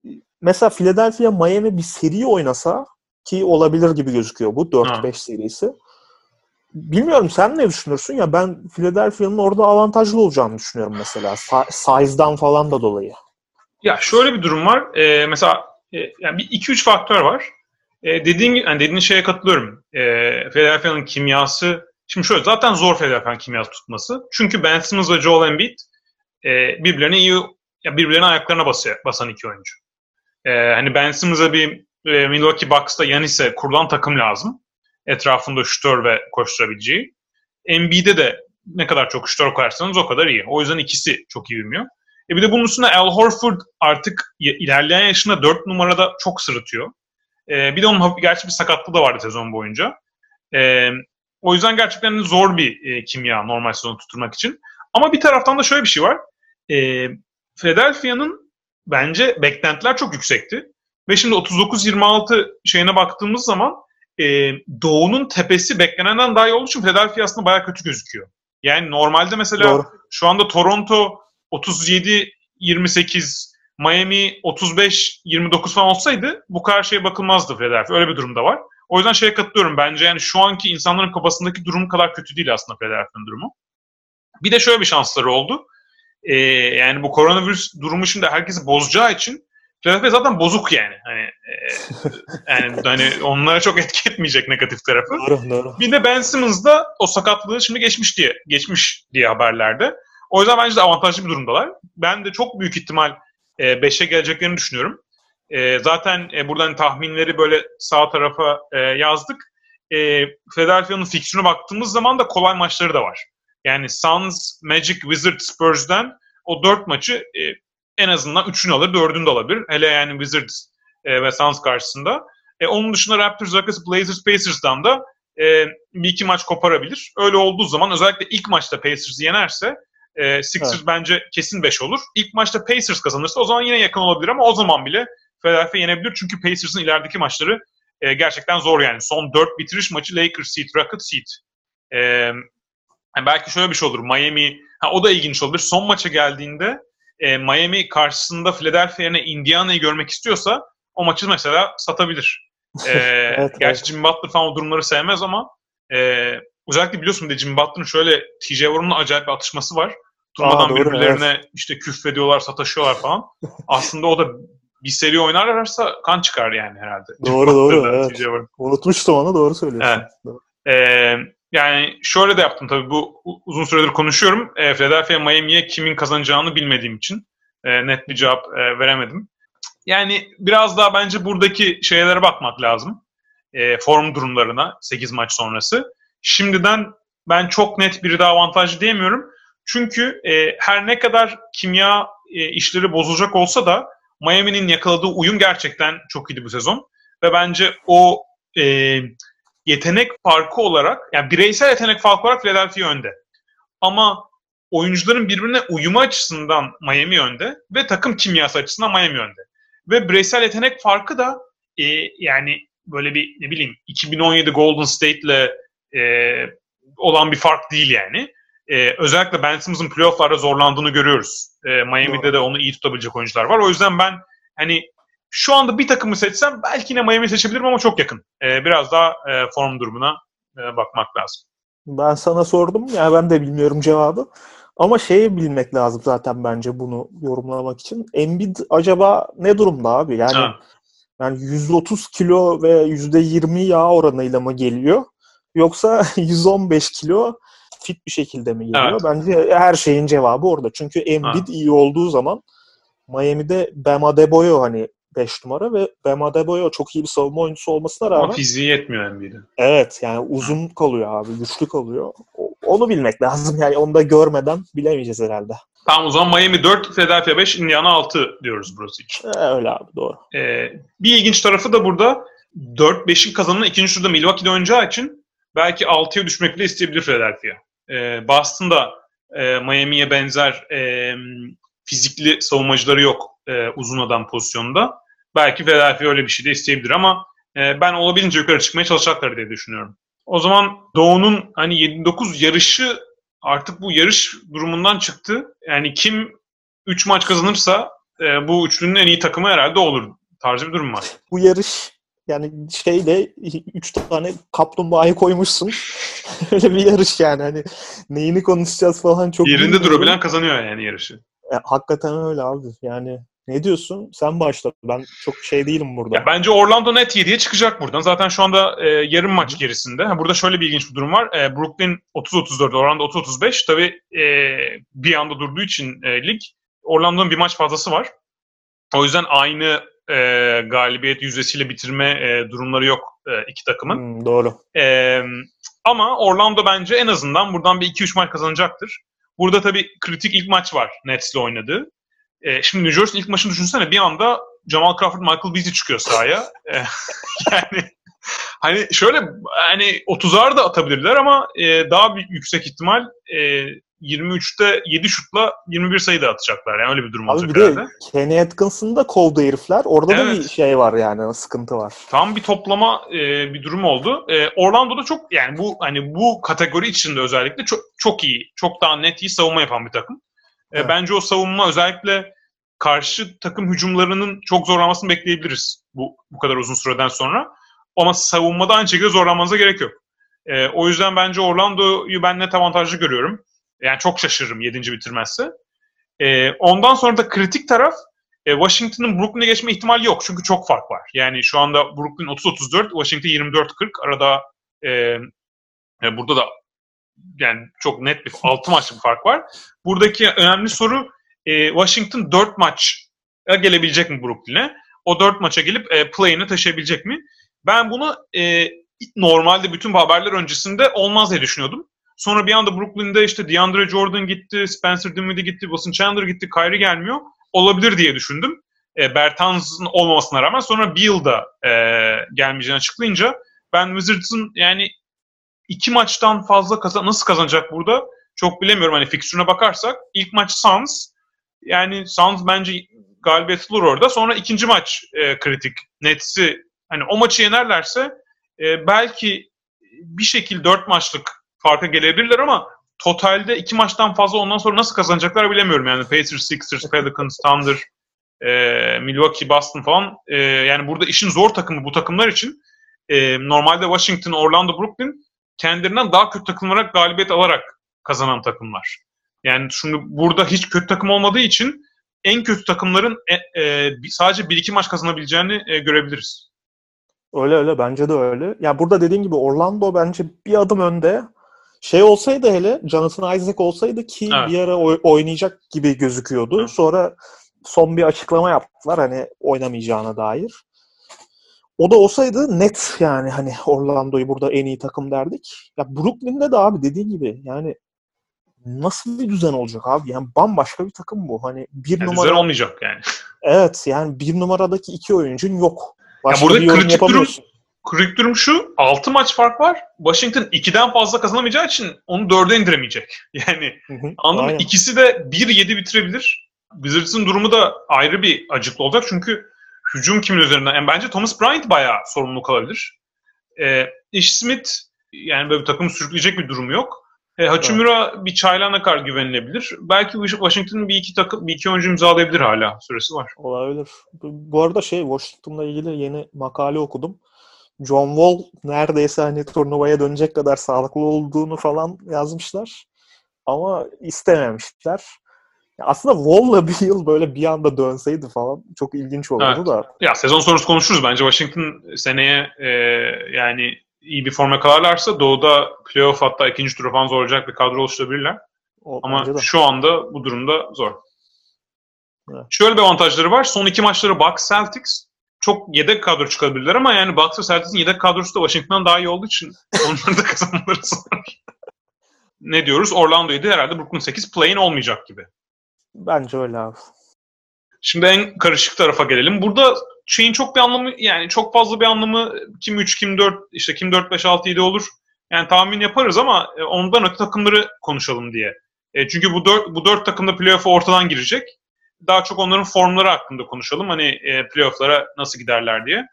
e, mesela Philadelphia Miami bir seri oynasa ki olabilir gibi gözüküyor bu 4-5 serisi. Bilmiyorum sen ne düşünürsün ya ben Philadelphia'nın orada avantajlı olacağını düşünüyorum mesela. Sa- size'dan falan da dolayı. Ya şöyle bir durum var. Ee, mesela e, yani bir iki üç faktör var. E, dediğin yani dediğin şeye katılıyorum. E, Philadelphia'nın kimyası şimdi şöyle zaten zor Philadelphia'nın kimyası tutması. Çünkü Ben Simmons ve Joel Embiid e, birbirlerine iyi ya birbirlerine ayaklarına basıyor, basan iki oyuncu. E, hani Ben Simmons'a bir e, Milwaukee Bucks'ta Yanis'e kurulan takım lazım. Etrafında şütör ve koşturabileceği. Embiid'e de ne kadar çok şütör koyarsanız o kadar iyi. O yüzden ikisi çok iyi uyumuyor. E bir de bunun üstüne Al Horford artık ilerleyen yaşında 4 numarada çok sırıtıyor. E, bir de onun gerçi bir sakatlığı da vardı sezon boyunca. E, o yüzden gerçekten zor bir e, kimya normal sezonu tutturmak için. Ama bir taraftan da şöyle bir şey var. E, Philadelphia'nın bence beklentiler çok yüksekti. Ve şimdi 39-26 şeyine baktığımız zaman e, Doğu'nun tepesi beklenenden daha iyi olduğu için Philadelphia aslında bayağı kötü gözüküyor. Yani normalde mesela Doğru. şu anda Toronto 37-28, Miami 35-29 falan olsaydı bu kadar şeye bakılmazdı Philadelphia. Öyle bir durumda var. O yüzden şeye katılıyorum. Bence yani şu anki insanların kafasındaki durum kadar kötü değil aslında Philadelphia'nın durumu. Bir de şöyle bir şansları oldu. Ee, yani bu koronavirüs durumu şimdi herkesi bozacağı için Philadelphia zaten bozuk yani. Hani e, yani hani onlara çok etki etmeyecek negatif tarafı. Doğru, doğru. Bir de Ben Simmons da o sakatlığı şimdi geçmiş diye geçmiş diye haberlerde. O yüzden bence de avantajlı bir durumdalar. Ben de çok büyük ihtimal 5'e geleceklerini düşünüyorum. E, zaten e, buradan tahminleri böyle sağ tarafa e, yazdık. E, Philadelphia'nın fiksiyona baktığımız zaman da kolay maçları da var. Yani Suns, Magic, Wizards, Spurs'den o dört maçı e, en azından üçünü alır, dördünü de alabilir. Hele yani Wizards e, ve Suns karşısında. E, onun dışında Raptors, Rockets, Blazers, Pacers'dan da e, bir iki maç koparabilir. Öyle olduğu zaman özellikle ilk maçta Pacers'ı yenerse e, Sixers Evet. bence kesin 5 olur. İlk maçta Pacers kazanırsa o zaman yine yakın olabilir ama o zaman bile Philadelphia yenebilir. Çünkü Pacers'ın ilerideki maçları e, gerçekten zor yani. Son 4 bitiriş maçı Lakers seed, Rockets seed. E, yani belki şöyle bir şey olur. Miami, ha, o da ilginç olabilir. Son maça geldiğinde e, Miami karşısında Philadelphia yerine Indiana'yı görmek istiyorsa o maçı mesela satabilir. E, Evet, gerçi evet. Jimmy Butler falan o durumları sevmez ama e, özellikle biliyorsun de Jimmy Butler'ın şöyle TJ Warren'la acayip bir atışması var. Durmadan Aa, doğru, birbirlerine işte küfrediyorlar, sataşıyorlar falan. Aslında o da bir seri oynarlarsa kan çıkar yani herhalde. Doğru, doğru, Butler'la evet. TJ Warren. Unutmuştum onu doğru söylüyorsun. Evet. Ee, yani şöyle de yaptım tabii bu uzun süredir konuşuyorum. Ee, Philadelphia Miami'ye kimin kazanacağını bilmediğim için e, net bir cevap e, veremedim. Yani biraz daha bence buradaki şeylere bakmak lazım. E, form durumlarına 8 maç sonrası. Şimdiden ben çok net biri daha avantajlı diyemiyorum. Çünkü e, her ne kadar kimya e, işleri bozulacak olsa da Miami'nin yakaladığı uyum gerçekten çok iyiydi bu sezon. Ve bence o e, yetenek farkı olarak, yani bireysel yetenek farkı olarak Philadelphia önde. Ama oyuncuların birbirine uyumu açısından Miami önde ve takım kimyası açısından Miami önde. Ve bireysel yetenek farkı da e, yani böyle bir ne bileyim 2017 Golden State'le e, olan bir fark değil yani. E, özellikle Ben Simmons'ın playoff'larda zorlandığını görüyoruz. E, Miami'de Doğru. de onu iyi tutabilecek oyuncular var. O yüzden ben hani şu anda bir takımı seçsem belki yine Miami'yi seçebilirim ama çok yakın. E, biraz daha e, form durumuna e, bakmak lazım. Ben sana sordum ya ben de bilmiyorum cevabı. Ama şeyi bilmek lazım zaten bence bunu yorumlamak için. Embiid acaba ne durumda abi? Yani Ha. yani 130 kilo ve %20 yağ oranıyla mı geliyor? Yoksa 115 kilo fit bir şekilde mi geliyor? Evet. Bence her şeyin cevabı orada. Çünkü Embiid iyi olduğu zaman Miami'de Bam Adebayo hani 5 numara ve Bam Adebayo çok iyi bir savunma oyuncusu olmasına Ama rağmen fiziği yetmiyor Embiid'e. Evet yani uzun kalıyor abi, güçlü kalıyor. Onu bilmek lazım yani onu da görmeden bilemeyeceğiz herhalde. Tamam o zaman Miami 4, Philadelphia 5, Indiana 6 diyoruz burası için. Ee, öyle abi doğru. Ee, bir ilginç tarafı da burada 4-5'in kazananı ikinci turda Milwaukee'de oynayacağı için belki 6'ya düşmek bile isteyebilir Philadelphia. Ee, Boston'da e, Miami'ye benzer e, fizikli savunmacıları yok e, uzun adam pozisyonunda. Belki Philadelphia öyle bir şey de isteyebilir ama e, ben olabildiğince yukarı çıkmaya çalışacaklar diye düşünüyorum. O zaman Doğu'nun hani 79 yarışı artık bu yarış durumundan çıktı. Yani kim 3 maç kazanırsa e, bu üçlünün en iyi takımı herhalde olur tarzı bir durum var. Bu yarış yani şeyle üç tane kaplumbağayı koymuşsun. Öyle bir yarış yani hani neyini konuşacağız falan çok Yerinde durabilen kazanıyor yani yarışı. E, hakikaten öyle abi. Yani ne diyorsun? Sen başla. Ben çok şey değilim burada. Ya bence Orlando net 7'ye çıkacak buradan. Zaten şu anda e, yarım maç gerisinde. Ha, burada şöyle bir ilginç bir durum var. E, Brooklyn 30-34, Orlando 30-35. Tabii e, bir anda durduğu için e, lig Orlando'nun bir maç fazlası var. O yüzden aynı e, galibiyet yüzdesiyle bitirme e, durumları yok e, iki takımın. Hmm, doğru. E, ama Orlando bence en azından buradan bir 2-3 maç kazanacaktır. Burada tabii kritik ilk maç var Nets'le oynadığı. E, şimdi New Jersey ilk maçını düşünsene bir anda Jamal Crawford, Michael Beasley çıkıyor sahaya. E, yani hani şöyle hani 30'ar da atabilirler ama e, daha bir yüksek ihtimal e, 23'te 7 şutla 21 sayı da atacaklar. Yani öyle bir durum Abi olacak bir de herhalde. Kenny Atkinson'ı da kovdu herifler. Orada da Evet. bir şey var yani sıkıntı var. Tam bir toplama e, bir durum oldu. E, Orlando'da çok yani bu hani bu kategori içinde özellikle çok çok iyi, çok daha net iyi savunma yapan bir takım. E, Evet. Bence o savunma özellikle karşı takım hücumlarının çok zorlanmasını bekleyebiliriz bu bu kadar uzun süreden sonra. Ama savunmada aynı şekilde zorlanmanıza gerek yok. E, o yüzden bence Orlando'yu ben net avantajlı görüyorum. Yani çok şaşırırım 7. bitirmezse. E, ondan sonra da kritik taraf e, Washington'ın Brooklyn'e geçme ihtimali yok. Çünkü çok fark var. Yani şu anda Brooklyn 30-34, Washington 24-40. Arada e, e, burada da yani çok net bir 6 maçlık bir fark var. Buradaki önemli soru e, Washington 4 maç gelebilecek mi Brooklyn'e? O 4 maça gelip e, play'ini taşıyabilecek mi? Ben bunu e, normalde bütün bu haberler öncesinde olmaz diye düşünüyordum. Sonra bir anda Brooklyn'de işte DeAndre Jordan gitti, Spencer Dinwiddie gitti, Wilson Chandler gitti, Kyrie gelmiyor. Olabilir diye düşündüm. E, Bertans'ın olmamasına rağmen sonra Beal da e, gelmeyeceğini açıklayınca ben Wizards'ın yani iki maçtan fazla kazan nasıl kazanacak burada çok bilemiyorum. Hani fikstürüne bakarsak ilk maç Suns yani Suns bence galibiyet bulur orada. Sonra ikinci maç e, kritik. Nets'i hani o maçı yenerlerse e, belki bir şekilde dört maçlık farka gelebilirler ama totalde iki maçtan fazla ondan sonra nasıl kazanacaklar bilemiyorum. Yani Pacers, Sixers, Pelicans, Thunder, e, Milwaukee, Boston falan. E, yani burada işin zor takımı bu takımlar için. E, normalde Washington, Orlando, Brooklyn kendilerinden daha kötü takımlara galibiyet alarak kazanan takımlar. Yani şimdi burada hiç kötü takım olmadığı için en kötü takımların e, e, sadece bir iki maç kazanabileceğini e, görebiliriz. Öyle öyle bence de öyle. Ya burada dediğim gibi Orlando bence bir adım önde. Şey olsaydı hele Jonathan Isaac olsaydı ki Evet. bir ara oy- oynayacak gibi gözüküyordu. Evet. Sonra son bir açıklama yaptılar hani oynamayacağına dair. O da olsaydı net yani hani Orlando'yu burada en iyi takım derdik. Ya Brooklyn'de de abi dediğin gibi yani nasıl bir düzen olacak abi? Yani bambaşka bir takım bu. Hani bir Yani numara güzel olmayacak yani. evet yani bir numaradaki iki oyuncun yok. Başka burada bir kritik durum-. Kritik durum şu, 6 maç fark var. Washington 2'den fazla kazanamayacağı için onu 4'e indiremeyecek. Yani Hı hı, anladın mı? İkisi de 1-7 bitirebilir. Wizards'ın durumu da ayrı bir acıklı olacak. Çünkü hücum kimin üzerinden? Yani bence Thomas Bryant bayağı sorumluluk alabilir. Ee, Ish Smith yani böyle bir takım sürükleyecek bir durumu yok. E, Hachimura bir çaylana kadar güvenilebilir. Belki Washington'ın bir iki takım bir iki oyuncu imzalayabilir hala. Süresi var. Olabilir. Bu arada şey Washington'la ilgili yeni makale okudum. John Wall neredeyse hani turnuvaya dönecek kadar sağlıklı olduğunu falan yazmışlar. Ama istememişler. Aslında Wall'la bir yıl böyle bir anda dönseydi falan çok ilginç olurdu Evet. da. Ya sezon sonrası konuşuruz. Bence Washington seneye e, yani iyi bir forma kalarlarsa Doğu'da playoff hatta ikinci tura falan zorlayacak bir kadro oluşturabilirler. O, Ama şu anda bu durumda zor. Evet. Şöyle bir avantajları var. Son iki maçları Bucks Celtics çok yedek kadro çıkabilirler ama yani Bucks ve Celtics'in yedek kadrosu da Washington'dan daha iyi olduğu için onların da kazanmaları zor. ne diyoruz? Orlando'ydu herhalde Brooklyn 8 play'in olmayacak gibi. Bence öyle abi. Şimdi en karışık tarafa gelelim. Burada şeyin çok bir anlamı yani çok fazla bir anlamı kim 3 kim 4 işte kim 4 5 6 7 olur. Yani tahmin yaparız ama e, ondan öte takımları konuşalım diye E, çünkü bu dört, bu dört takım da playoff'a ortadan girecek. Daha çok onların formları hakkında konuşalım. Hani e, playoff'lara nasıl giderler diye.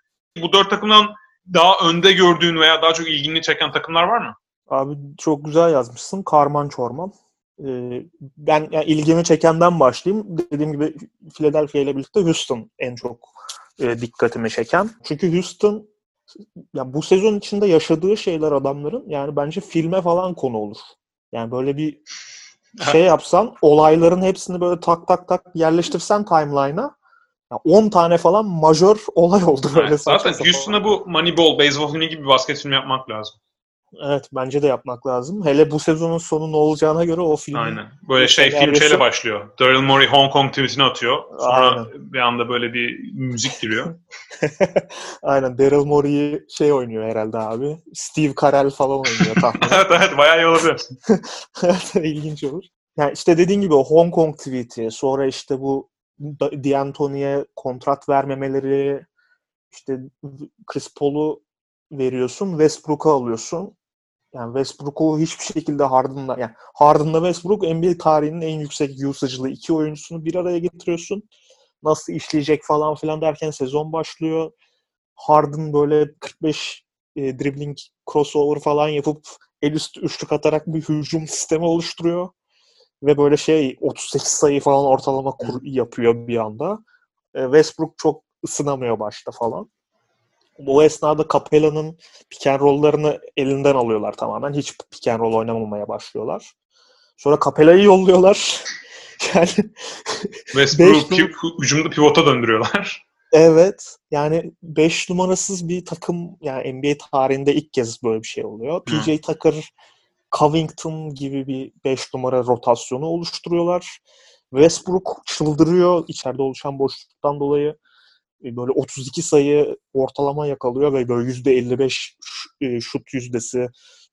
Bu dört takımdan daha önde gördüğün veya daha çok ilgini çeken takımlar var mı? Abi çok güzel yazmışsın. Karman çorman. Ee, ben yani ilgimi çekenden başlayayım. Dediğim gibi Philadelphia ile birlikte Houston en çok e, dikkatimi çeken. Çünkü Houston ya bu sezon içinde yaşadığı şeyler adamların yani bence filme falan konu olur. Yani böyle bir şey yapsan olayların hepsini böyle tak tak tak yerleştirsen timeline'a 10 tane falan majör olay oldu böyle. Evet, zaten Houston'a bu Moneyball, Baseball filmi gibi bir basket filmi yapmak lazım. Evet bence de yapmak lazım. Hele bu sezonun sonu ne olacağına göre o film. Aynen. Böyle şey film şeyle başlıyor. Daryl Morey Hong Kong tweetini atıyor. Sonra Aynen. bir anda böyle bir müzik giriyor. Aynen Daryl Morey şey oynuyor herhalde abi. Steve Carell falan oynuyor tahmin. evet evet bayağı iyi olabilir. Evet, İlginç olur. Yani işte dediğin gibi o Hong Kong tweet'i, sonra işte bu Da- D'Antoni'ye kontrat vermemeleri, işte Chris Paul'u veriyorsun, Westbrook'u alıyorsun. Yani Westbrook'u hiçbir şekilde Harden'la, yani Harden'la Westbrook NBA tarihinin en yüksek usage'lı iki oyuncusunu bir araya getiriyorsun. Nasıl işleyecek falan filan derken sezon başlıyor. Harden böyle 45 e, dribbling crossover falan yapıp el üstü üçlük atarak bir hücum sistemi oluşturuyor. Ve böyle şey 38 sayı falan ortalama kur yapıyor bir anda. E, Westbrook çok ısınamıyor başta falan. Bu esnada Capella'nın pick and roll'larını elinden alıyorlar tamamen. Hiç pick and roll oynamamaya başlıyorlar. Sonra Capella'yı yolluyorlar. yani Westbrook pi- hücumda pivota döndürüyorlar. Evet. Yani 5 numarasız bir takım yani NBA tarihinde ilk kez böyle bir şey oluyor. PJ Tucker, Covington gibi bir 5 numara rotasyonu oluşturuyorlar. Westbrook çıldırıyor içeride oluşan boşluktan dolayı. E, Böyle 32 sayı ortalama yakalıyor ve böyle %55 ş- e, şut yüzdesi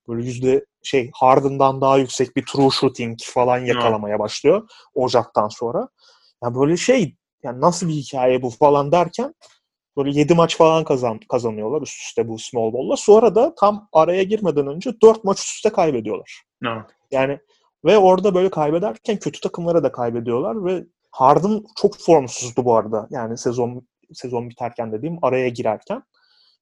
böyle yüzde şey Harden'dan daha yüksek bir true shooting falan yakalamaya başlıyor Ocak'tan sonra. Yani böyle şey yani nasıl bir hikaye bu falan derken böyle 7 maç falan kazan, kazanıyorlar üst üste bu small ball'la. Sonra da tam araya girmeden önce 4 maç üst üste kaybediyorlar. Evet. Yani ve orada böyle kaybederken kötü takımlara da kaybediyorlar ve Harden çok formsuzdu bu arada. Yani sezon sezon biterken dediğim araya girerken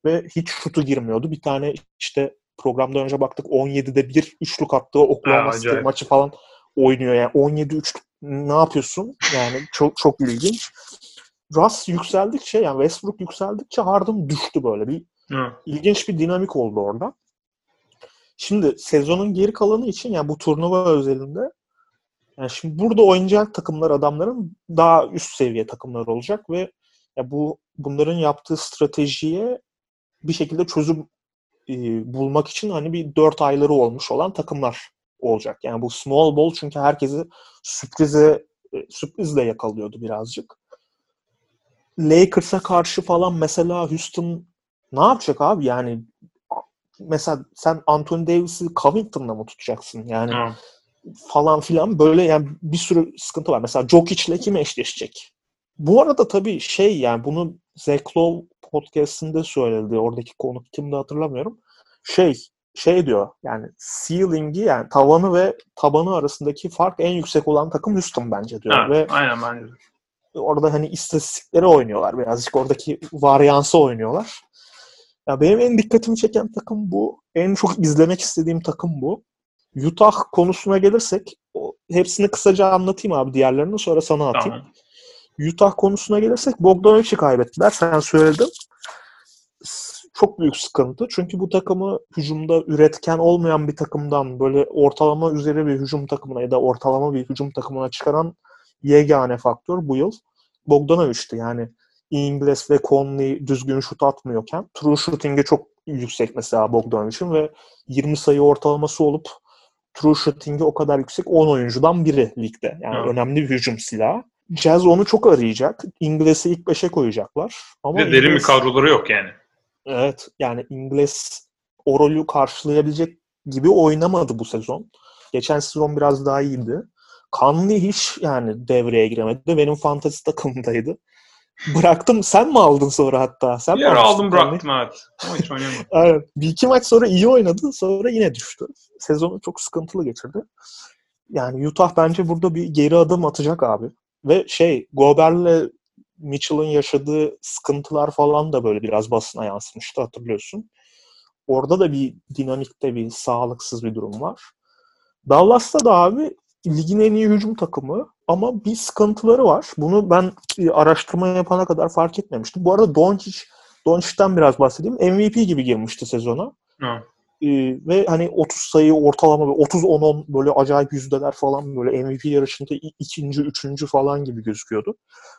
ve hiç şutu girmiyordu. Bir tane işte programda önce baktık 17'de bir üçlük attığı Oklahoma City maçı falan oynuyor. Yani 17 üçlük ne yapıyorsun? Yani çok çok ilginç. Russ yükseldikçe yani Westbrook yükseldikçe Harden düştü böyle bir Evet. ilginç bir dinamik oldu orada. Şimdi sezonun geri kalanı için yani bu turnuva özelinde yani şimdi burada oynayacak takımlar adamların daha üst seviye takımlar olacak ve ya bu bunların yaptığı stratejiye bir şekilde çözüm e, bulmak için hani bir dört ayları olmuş olan takımlar olacak. Yani bu small ball çünkü herkesi sürprize e, sürprizle yakalıyordu birazcık. Lakers'a karşı falan mesela Houston ne yapacak abi? Yani mesela sen Anthony Davis'i Covington'la mı tutacaksın? Yani Evet. falan filan böyle yani bir sürü sıkıntı var. Mesela Jokic'le kim eşleşecek? Bu arada tabii şey yani bunu Lowe podcast'inde söyledi. Oradaki konuk kimdi hatırlamıyorum. Şey şey diyor yani ceiling'i yani tavanı ve tabanı arasındaki fark en yüksek olan takım Houston bence diyor. Evet, Ve Aynen bence orada hani istatistiklere oynuyorlar birazcık. Oradaki varyansı oynuyorlar. Ya benim en dikkatimi çeken takım bu. En çok izlemek istediğim takım bu. Utah konusuna gelirsek o, hepsini kısaca anlatayım abi diğerlerini sonra sana atayım. Tamam. Utah konusuna gelirsek Bogdanovic'i kaybettiler. Sen söyledin. Çok büyük sıkıntı. Çünkü bu takımı hücumda üretken olmayan bir takımdan böyle ortalama üzeri bir hücum takımına ya da ortalama bir hücum takımına çıkaran yegane faktör bu yıl Bogdanovic'ti. Yani Ingles ve Conley düzgün şut atmıyorken true shooting'e çok yüksek mesela Bogdanovic'in ve 20 sayı ortalaması olup true shooting'i o kadar yüksek 10 oyuncudan biri ligde. Yani Evet. önemli bir hücum silahı. Jazz onu çok arayacak. Ingles'i ilk beşe koyacaklar. Ama Bir de derin bir kadroları yok yani. Evet. Yani İngiliz o rolü karşılayabilecek gibi oynamadı bu sezon. Geçen sezon biraz daha iyiydi. Conley hiç yani devreye giremedi. Benim fantezi takımındaydı. Bıraktım. Sen mi aldın sonra hatta? Sen Bir mi aldım bıraktım evet. Ama hiç. Bir iki maç sonra iyi oynadı. Sonra yine düştü. Sezonu çok sıkıntılı geçirdi. yani Utah bence burada bir geri adım atacak abi. Ve şey Gober'le Mitchell'ın yaşadığı sıkıntılar falan da böyle biraz basına yansımıştı hatırlıyorsun. Orada da bir dinamikte bir sağlıksız bir durum var. Dallas'ta da abi ligin en iyi hücum takımı ama bir sıkıntıları var. Bunu ben araştırma yapana kadar fark etmemiştim. Bu arada Doncic, Doncic'ten biraz bahsedeyim. MVP gibi girmişti sezona. Hı. Ee, ve hani 30 sayı ortalama 30-10-10 böyle acayip yüzdeler falan böyle MVP yarışında ikinci, üçüncü falan gibi gözüküyordu.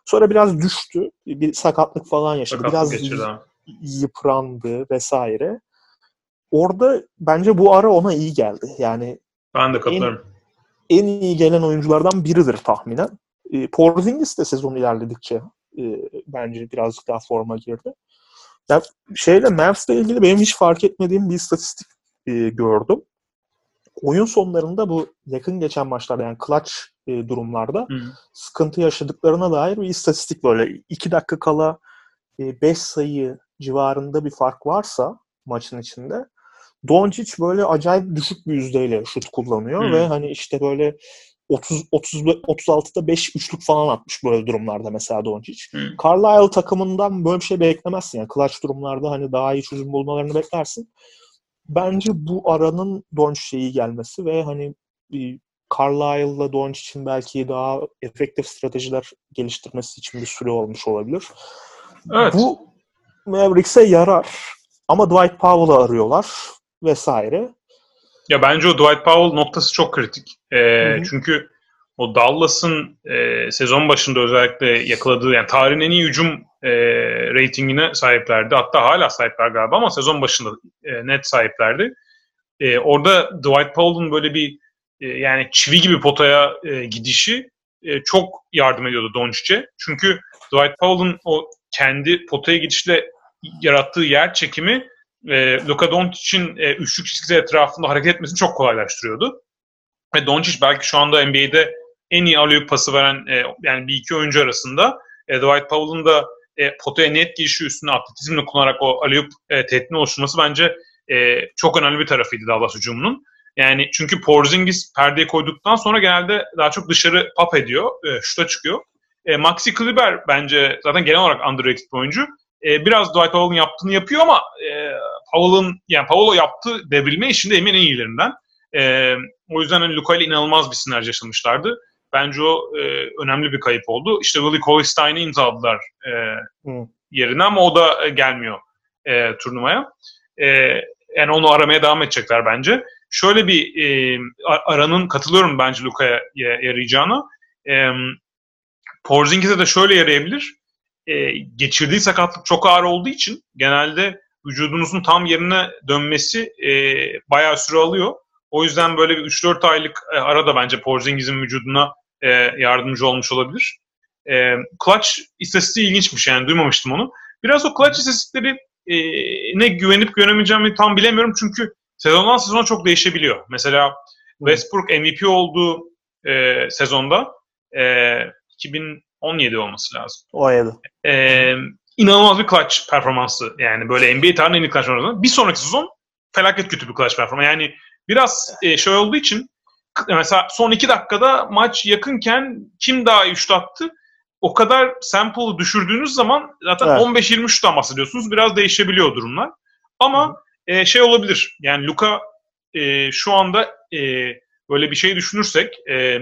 Sonra biraz düştü. Bir sakatlık falan yaşadı. Sakatlık biraz geçirdi. yıprandı vesaire. Orada bence bu ara ona iyi geldi. Yani Ben de katılıyorum. en iyi gelen oyunculardan biridir tahminen. E, Porzingis de sezon ilerledikçe e, bence birazcık daha forma girdi. Ya şeyle Mavs'le ilgili benim hiç fark etmediğim bir istatistik e, gördüm. Oyun sonlarında bu yakın geçen maçlarda yani clutch e, durumlarda Hı. sıkıntı yaşadıklarına dair bir istatistik böyle. 2 dakika kala 5 sayı civarında bir fark varsa maçın içinde Doncic böyle acayip düşük bir yüzdeyle şut kullanıyor Hmm. ve hani işte böyle 30 30 36'da 5 üçlük falan atmış böyle durumlarda mesela Doncic. Hmm. Carlisle takımından böyle bir şey beklemezsin yani clutch durumlarda hani daha iyi çözüm bulmalarını beklersin. Bence bu aranın Doncic'e iyi gelmesi ve hani Carlisle'la Doncic'in belki daha efektif stratejiler geliştirmesi için bir süre olmuş olabilir. Evet. Bu Mavericks'e yarar. Ama Dwight Powell'ı arıyorlar vesaire. Ya bence o Dwight Powell noktası çok kritik. Hı hı. çünkü o Dallas'ın e, sezon başında özellikle yakaladığı yani tarihin en iyi hücum e, reytingine sahiplerdi. Hatta hala sahipler galiba ama sezon başında e, net sahiplerdi. E, orada Dwight Powell'ın böyle bir e, yani çivi gibi potaya e, gidişi e, çok yardım ediyordu Doncic'e. Çünkü Dwight Powell'ın o kendi potaya gidişle yarattığı yer çekimi e, Luka Doncic'in e, üçlük çizgisi etrafında hareket etmesini çok kolaylaştırıyordu. Ve Doncic belki şu anda NBA'de en iyi alley pası veren e, yani bir iki oyuncu arasında e, Dwight Powell'ın da e, potaya net girişi üstüne atletizmle kullanarak o alley e, tehditini oluşturması bence e, çok önemli bir tarafıydı Dallas hücumunun. Yani çünkü Porzingis perdeyi koyduktan sonra genelde daha çok dışarı pop ediyor, e, şuta çıkıyor. E, Maxi Kleber bence zaten genel olarak underrated bir oyuncu. E, biraz Dwight Powell'ın yaptığını yapıyor ama e, Powell'ın yani Powell o yaptığı devrilme işinde emin en iyilerinden. E, o yüzden hani Luka ile inanılmaz bir sinerji yaşamışlardı. Bence o e, önemli bir kayıp oldu. İşte Willie Cauley-Stein'i imzaladılar e, yerine ama o da e, gelmiyor e, turnuvaya. E, yani onu aramaya devam edecekler bence. Şöyle bir e, aranın katılıyorum bence Luka'ya ya- yarayacağına. E, Porzingis'e de şöyle yarayabilir. E, geçirdiği sakatlık çok ağır olduğu için genelde vücudunuzun tam yerine dönmesi e, bayağı süre alıyor. O yüzden böyle bir 3-4 aylık e, ara da bence Porzingis'in vücuduna e, yardımcı olmuş olabilir. E, clutch istatistiği ilginçmiş yani duymamıştım onu. Biraz o clutch istatistikleri e, ne güvenip güvenemeyeceğimi tam bilemiyorum çünkü sezondan sezona çok değişebiliyor. Mesela Westbrook MVP olduğu e, sezonda e, 2017 olması lazım. O ayda. E, inanılmaz bir clutch performansı. Yani böyle NBA tarihinin en iyi clutch performansı. Bir sonraki sezon felaket kötü bir clutch performansı. Yani biraz e, şey olduğu için mesela son iki dakikada maç yakınken kim daha iyi şut attı? O kadar sample'ı düşürdüğünüz zaman zaten Evet. 15-20 şuttan bahsediyorsunuz. Biraz değişebiliyor durumlar. Ama e, şey olabilir. Yani Luka e, şu anda e, böyle bir şey düşünürsek e,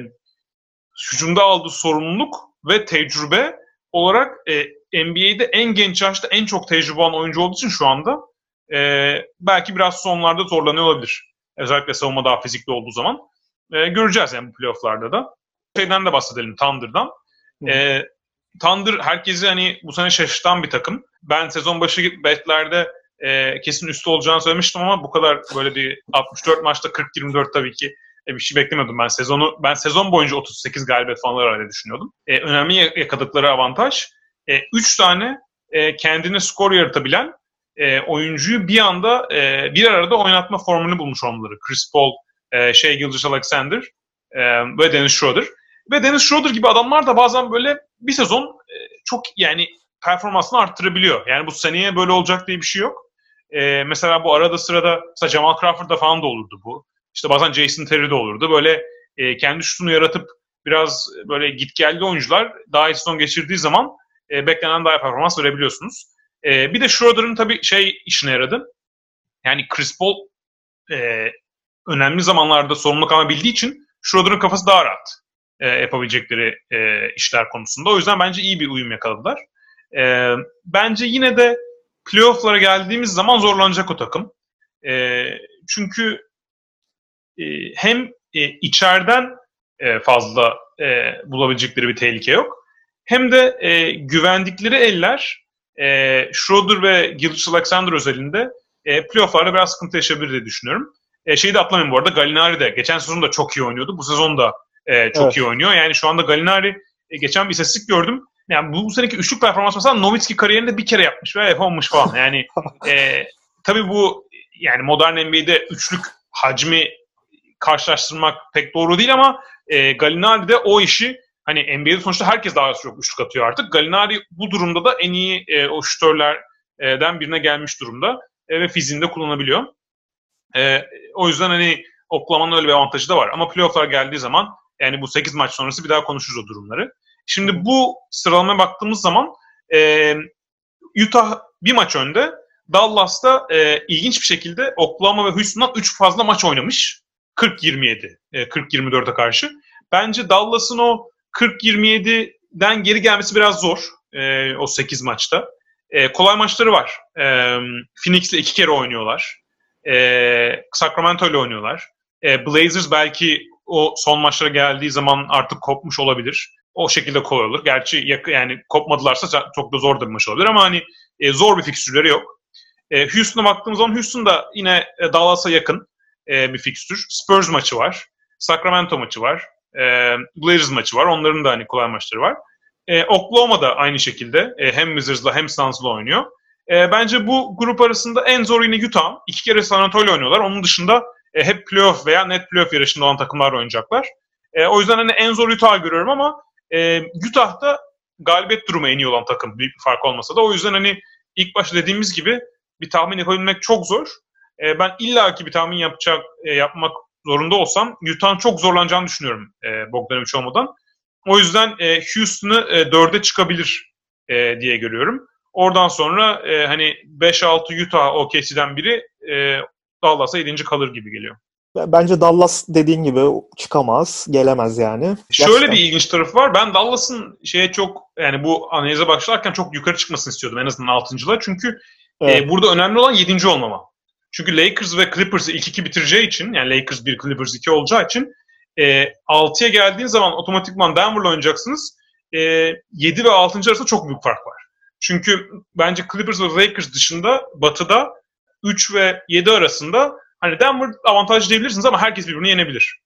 hücumda aldığı sorumluluk ve tecrübe olarak e, NBA'de en genç yaşta en çok tecrübe olan oyuncu olduğu için şu anda e, belki biraz sonlarda zorlanıyor olabilir. Özellikle savunma daha fizikli olduğu zaman. E, göreceğiz yani bu playofflarda da. Şeyden de bahsedelim Thunder'dan. Hı. E, Thunder herkesi hani bu sene şaşırtan bir takım. Ben sezon başı betlerde e, kesin üstü olacağını söylemiştim ama bu kadar böyle bir 64 maçta 40-24 tabii ki e, bir şey beklemiyordum ben sezonu. Ben sezon boyunca 38 galibiyet falan öyle düşünüyordum. E, önemli yakaladıkları avantaj 3 tane e, kendine skor yaratabilen e, oyuncuyu bir anda e, bir arada oynatma formülünü bulmuş olmaları. Chris Paul, e, Shea Gilgeous-Alexander e, ve Dennis Schroeder. Ve Dennis Schroeder gibi adamlar da bazen böyle bir sezon e, çok yani performansını arttırabiliyor. Yani bu seneye böyle olacak diye bir şey yok. E, mesela bu arada sırada mesela Jamal Crawford'da falan da olurdu bu. İşte bazen Jason Terry'de olurdu. Böyle e, kendi şutunu yaratıp biraz böyle git geldi oyuncular daha iyi sezon geçirdiği zaman e, beklenen daha iyi performans verebiliyorsunuz. E, bir de Schroeder'ın tabii şey işine yaradı. Yani Chris Paul e, önemli zamanlarda sorumluluk alabildiği için Schroeder'ın kafası daha rahat e, yapabilecekleri e, işler konusunda. O yüzden bence iyi bir uyum yakaladılar. E, bence yine de playoff'lara geldiğimiz zaman zorlanacak o takım. E, çünkü e, hem e, içeriden e, fazla e, bulabilecekleri bir tehlike yok. Hem de e, güvendikleri eller e, Schroeder ve Gilchrist Alexander özelinde e, playoff'larda biraz sıkıntı yaşayabilir diye düşünüyorum. E, şeyi de atlamayın bu arada Gallinari de geçen sezon da çok iyi oynuyordu. Bu sezon da e, çok evet. iyi oynuyor. Yani şu anda Gallinari e, geçen bir istatistik gördüm. Yani bu, bu seneki üçlük performans mesela Nowitzki kariyerinde bir kere yapmış ve yapamamış falan. Yani e, tabii bu yani modern NBA'de üçlük hacmi karşılaştırmak pek doğru değil ama e, Gallinari de o işi hani NBA'de sonuçta herkes daha çok üçlük atıyor artık. Gallinari bu durumda da en iyi e, o şütörlerden birine gelmiş durumda e, ve fiziğinde kullanabiliyor. E, o yüzden hani Oklahoma'nın öyle bir avantajı da var. Ama playofflar geldiği zaman yani bu 8 maç sonrası bir daha konuşuruz o durumları. Şimdi bu sıralamaya baktığımız zaman e, Utah bir maç önde. Dallas'ta e, ilginç bir şekilde Oklahoma ve Houston'dan 3 fazla maç oynamış. 40-27, e, 40-24'e karşı. Bence Dallas'ın o 40-27'den geri gelmesi biraz zor. E, o 8 maçta. E, kolay maçları var. E, Phoenix'le iki kere oynuyorlar. E, Sacramento ile oynuyorlar. E, Blazers belki o son maçlara geldiği zaman artık kopmuş olabilir. O şekilde kolay olur. Gerçi yani kopmadılarsa çok da zor da bir maç olabilir ama hani e, zor bir fikstürleri yok. E, Houston'a baktığımız zaman Houston da yine e, Dallas'a yakın e, bir fikstür. Spurs maçı var. Sacramento maçı var. E, Blazers maçı var. Onların da hani kolay maçları var. E, Oklahoma da aynı şekilde e, hem Wizards'la hem Suns'la oynuyor. E, bence bu grup arasında en zor yine Utah. İki kere San Antonio oynuyorlar. Onun dışında e, hep playoff veya net playoff yarışında olan takımlar oynayacaklar. E, o yüzden hani en zor Utah'ı görüyorum ama e, Utah'da galibiyet durumu en iyi olan takım. Büyük bir fark olmasa da. O yüzden hani ilk başta dediğimiz gibi bir tahmin yapabilmek çok zor. E, ben illaki bir tahmin yapacak e, yapmak zorunda olsam Utah'ın çok zorlanacağını düşünüyorum e, Bogdanovic olmadan. O yüzden e, Houston'ı e, dörde çıkabilir e, diye görüyorum. Oradan sonra e, hani 5-6 Utah OKC'den biri e, Dallas'a 7. kalır gibi geliyor. Bence Dallas dediğin gibi çıkamaz, gelemez yani. Şöyle Gerçekten. bir ilginç tarafı var. Ben Dallas'ın şeye çok yani bu analize başlarken çok yukarı çıkmasını istiyordum en azından 6.lığa. Çünkü e, evet. e, burada önemli olan 7. olmama. Çünkü Lakers ve Clippers'ı ilk iki bitireceği için yani Lakers 1, Clippers 2 olacağı için e, 6'ya geldiğin zaman otomatikman Denver'la oynayacaksınız. E, 7 ve 6. arasında çok büyük fark var. Çünkü bence Clippers ve Lakers dışında Batı'da 3 ve 7 arasında hani Denver avantaj diyebilirsiniz ama herkes birbirini yenebilir.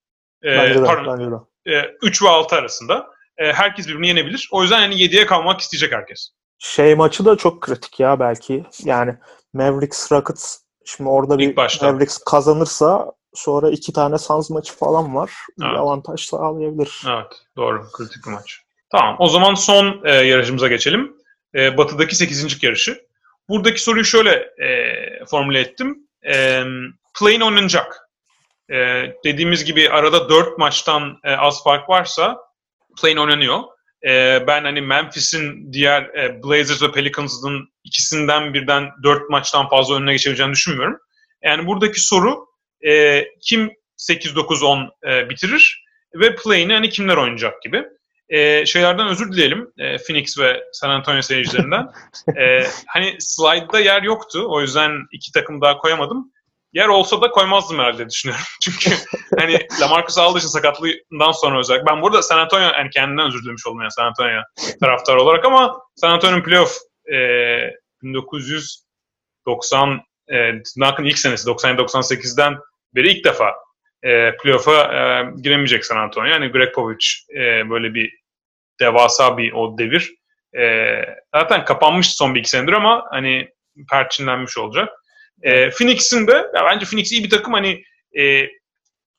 Ee, bence de, pardon, bence de. E, 3 ve 6 arasında. E, herkes birbirini yenebilir. O yüzden hani 7'ye kalmak isteyecek herkes. Şey maçı da çok kritik ya belki. Yani Mavericks Rockets şimdi orada bir Mavericks kazanırsa sonra iki tane Suns maçı falan var. Evet. Bir avantaj sağlayabilir. Evet doğru. Kritik bir maç. Tamam o zaman son e, yarışımıza geçelim. E, batı'daki 8. yarışı. Buradaki soruyu şöyle e, formüle ettim. E, play oynanacak. E, dediğimiz gibi arada 4 maçtan e, az fark varsa play oynanıyor. E, ben hani Memphis'in diğer e, Blazers ve Pelicans'ın ikisinden birden 4 maçtan fazla önüne geçebileceğini düşünmüyorum. Yani buradaki soru e, kim 8-9-10 e, bitirir ve play'ini hani kimler oynayacak gibi e, şeylerden özür dileyelim. E, Phoenix ve San Antonio seyircilerinden. e, hani slide'da yer yoktu. O yüzden iki takım daha koyamadım. Yer olsa da koymazdım herhalde düşünüyorum. Çünkü hani Lamarcus Aldridge'in sakatlığından sonra özellikle. Ben burada San Antonio yani kendinden özür dilemiş oldum yani San Antonio taraftar olarak ama San Antonio'nun playoff e, 1990 e, Duncan ilk senesi 97-98'den beri ilk defa e, playoff'a e, giremeyecek San Antonio. Yani Greg Popovich e, böyle bir devasa bir o devir. E, zaten kapanmıştı son bir iki senedir ama hani perçinlenmiş olacak. E, Phoenix'in de ya bence Phoenix iyi bir takım hani e,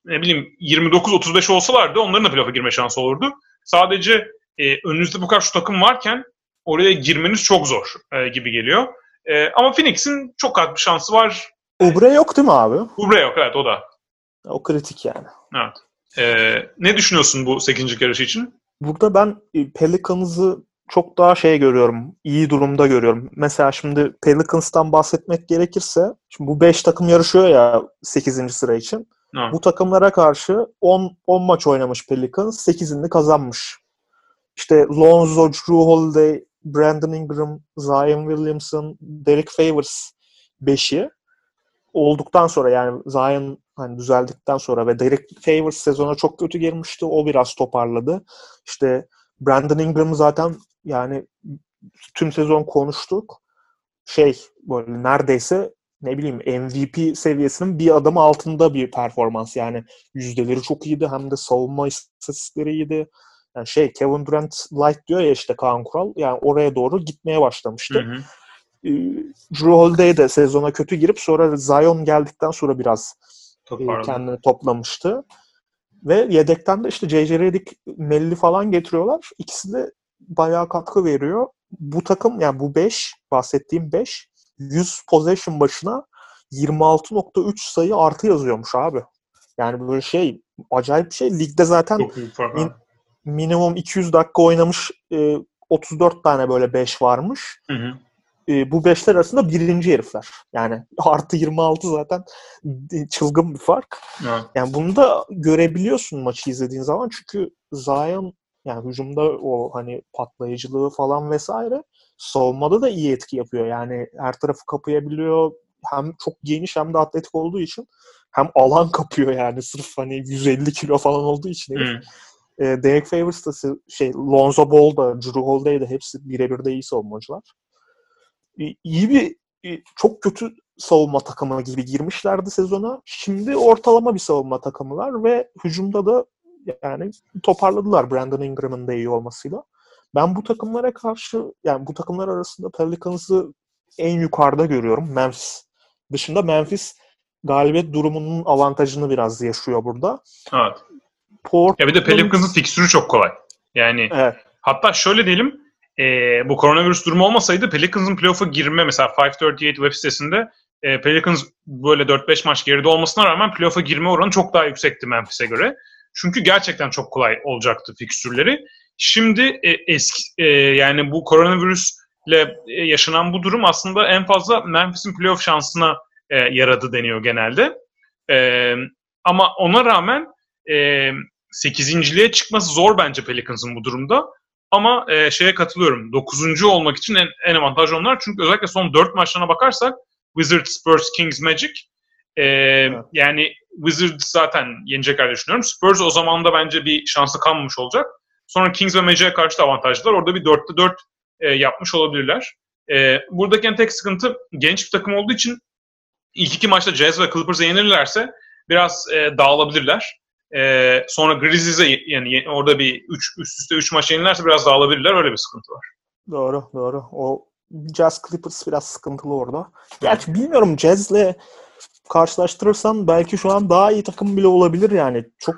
ne bileyim 29-35 olsalardı onların da playoff'a girme şansı olurdu. Sadece e, önünüzde bu kadar şu takım varken oraya girmeniz çok zor e, gibi geliyor. E, ama Phoenix'in çok az bir şansı var. Ubre yok değil mi abi? Ubre yok evet o da. O kritik yani. Evet. Ee, ne düşünüyorsun bu 8. yarışı için? Burada ben e, Pelicans'ı çok daha şey görüyorum. iyi durumda görüyorum. Mesela şimdi Pelicans'tan bahsetmek gerekirse şimdi bu 5 takım yarışıyor ya 8. sıra için. Ha. Bu takımlara karşı 10 10 maç oynamış Pelicans, 8'ini kazanmış. İşte Lonzo, Drew Holiday, Brandon Ingram, Zion Williamson, Derek Favors 5'i olduktan sonra yani Zion hani düzeldikten sonra ve Derek Favors sezona çok kötü girmişti. O biraz toparladı. İşte Brandon Ingram'ı zaten yani tüm sezon konuştuk. Şey böyle neredeyse ne bileyim MVP seviyesinin bir adım altında bir performans. Yani yüzdeleri çok iyiydi hem de savunma istatistikleri iyiydi. Yani şey Kevin Durant light diyor ya işte Kaan Kural. Yani oraya doğru gitmeye başlamıştı. Hı hı. Ee, Drew Holiday de sezona kötü girip sonra Zion geldikten sonra biraz e, Toparladı. kendini toplamıştı. Ve yedekten de işte J.J. Redick, Melli falan getiriyorlar. İkisi de bayağı katkı veriyor. Bu takım yani bu 5 bahsettiğim 5 100 possession başına 26.3 sayı artı yazıyormuş abi. Yani böyle şey acayip bir şey. Ligde zaten. Min- minimum 200 dakika oynamış e, 34 tane böyle 5 varmış. Hı hı. E, bu 5'ler arasında birinci herifler. Yani artı 26 zaten çılgın bir fark. Evet. Yani bunu da görebiliyorsun maçı izlediğin zaman çünkü Zion yani hücumda o hani patlayıcılığı falan vesaire savunmada da iyi etki yapıyor. Yani her tarafı kapayabiliyor. Hem çok geniş hem de atletik olduğu için hem alan kapıyor yani sırf hani 150 kilo falan olduğu için. Hı. E, Derek Favors da şey Lonzo Ball da Drew Holiday da hepsi birebir de iyi savunmacılar. E, iyi bir e, çok kötü savunma takımı gibi girmişlerdi sezona. Şimdi ortalama bir savunma takımılar ve hücumda da yani toparladılar Brandon Ingram'ın da iyi olmasıyla. Ben bu takımlara karşı yani bu takımlar arasında Pelicans'ı en yukarıda görüyorum. Memphis dışında Memphis galibiyet durumunun avantajını biraz yaşıyor burada. Evet. Port Ya bir de Pelicans'ın fikstürü çok kolay. Yani evet. hatta şöyle diyelim e, bu koronavirüs durumu olmasaydı Pelicans'ın playoff'a girme mesela 538 web sitesinde e, Pelicans böyle 4-5 maç geride olmasına rağmen playoff'a girme oranı çok daha yüksekti Memphis'e göre. Çünkü gerçekten çok kolay olacaktı fikstürleri. Şimdi e, eski e, yani bu koronavirüsle e, yaşanan bu durum aslında en fazla Memphis'in playoff şansına e, yaradı deniyor genelde. E, ama ona rağmen e, 8.liğe çıkması zor bence Pelicans'ın bu durumda. Ama e, şeye katılıyorum. 9. olmak için en, en avantajlı onlar. Çünkü özellikle son 4 maçlarına bakarsak Wizards, Spurs, Kings, Magic e, yani Wizards zaten yenecekler düşünüyorum. Spurs o zaman da bence bir şansı kalmamış olacak. Sonra Kings ve Magic'e karşı da avantajlılar. Orada bir 4'te 4 e, yapmış olabilirler. E, buradaki en tek sıkıntı genç bir takım olduğu için ilk iki maçta Jazz ve Clippers'e yenilirlerse biraz e, dağılabilirler. E, sonra Grizzlies'e yani orada bir üç, üst üste 3 maç yenilirlerse biraz dağılabilirler. Öyle bir sıkıntı var. Doğru, doğru. O Jazz Clippers biraz sıkıntılı orada. Gerçi bilmiyorum Jazz'le karşılaştırırsan belki şu an daha iyi takım bile olabilir yani. Çok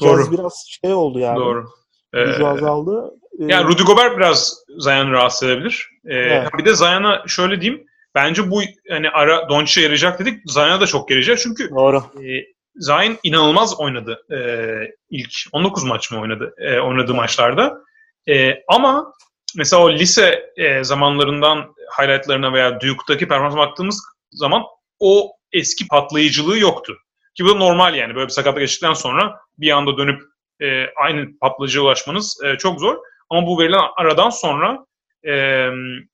Doğru. biraz şey oldu yani. Doğru. Ee, azaldı. Ee, Yani Rudy Gobert biraz Zion'ı rahatsız edebilir. Ee, Evet. Bir de Zion'a şöyle diyeyim. Bence bu hani ara Doncic'e yarayacak dedik. Zion'a da çok yarayacak. Çünkü Doğru. e, Zion inanılmaz oynadı e, ilk 19 maç mı oynadı e, oynadığı maçlarda. E, ama mesela o lise e, zamanlarından highlightlarına veya Duke'daki performansa baktığımız zaman o eski patlayıcılığı yoktu. Ki bu normal yani. Böyle bir sakatlık geçtikten sonra bir anda dönüp e, aynı patlayıcıya ulaşmanız e, çok zor. Ama bu verilen aradan sonra e,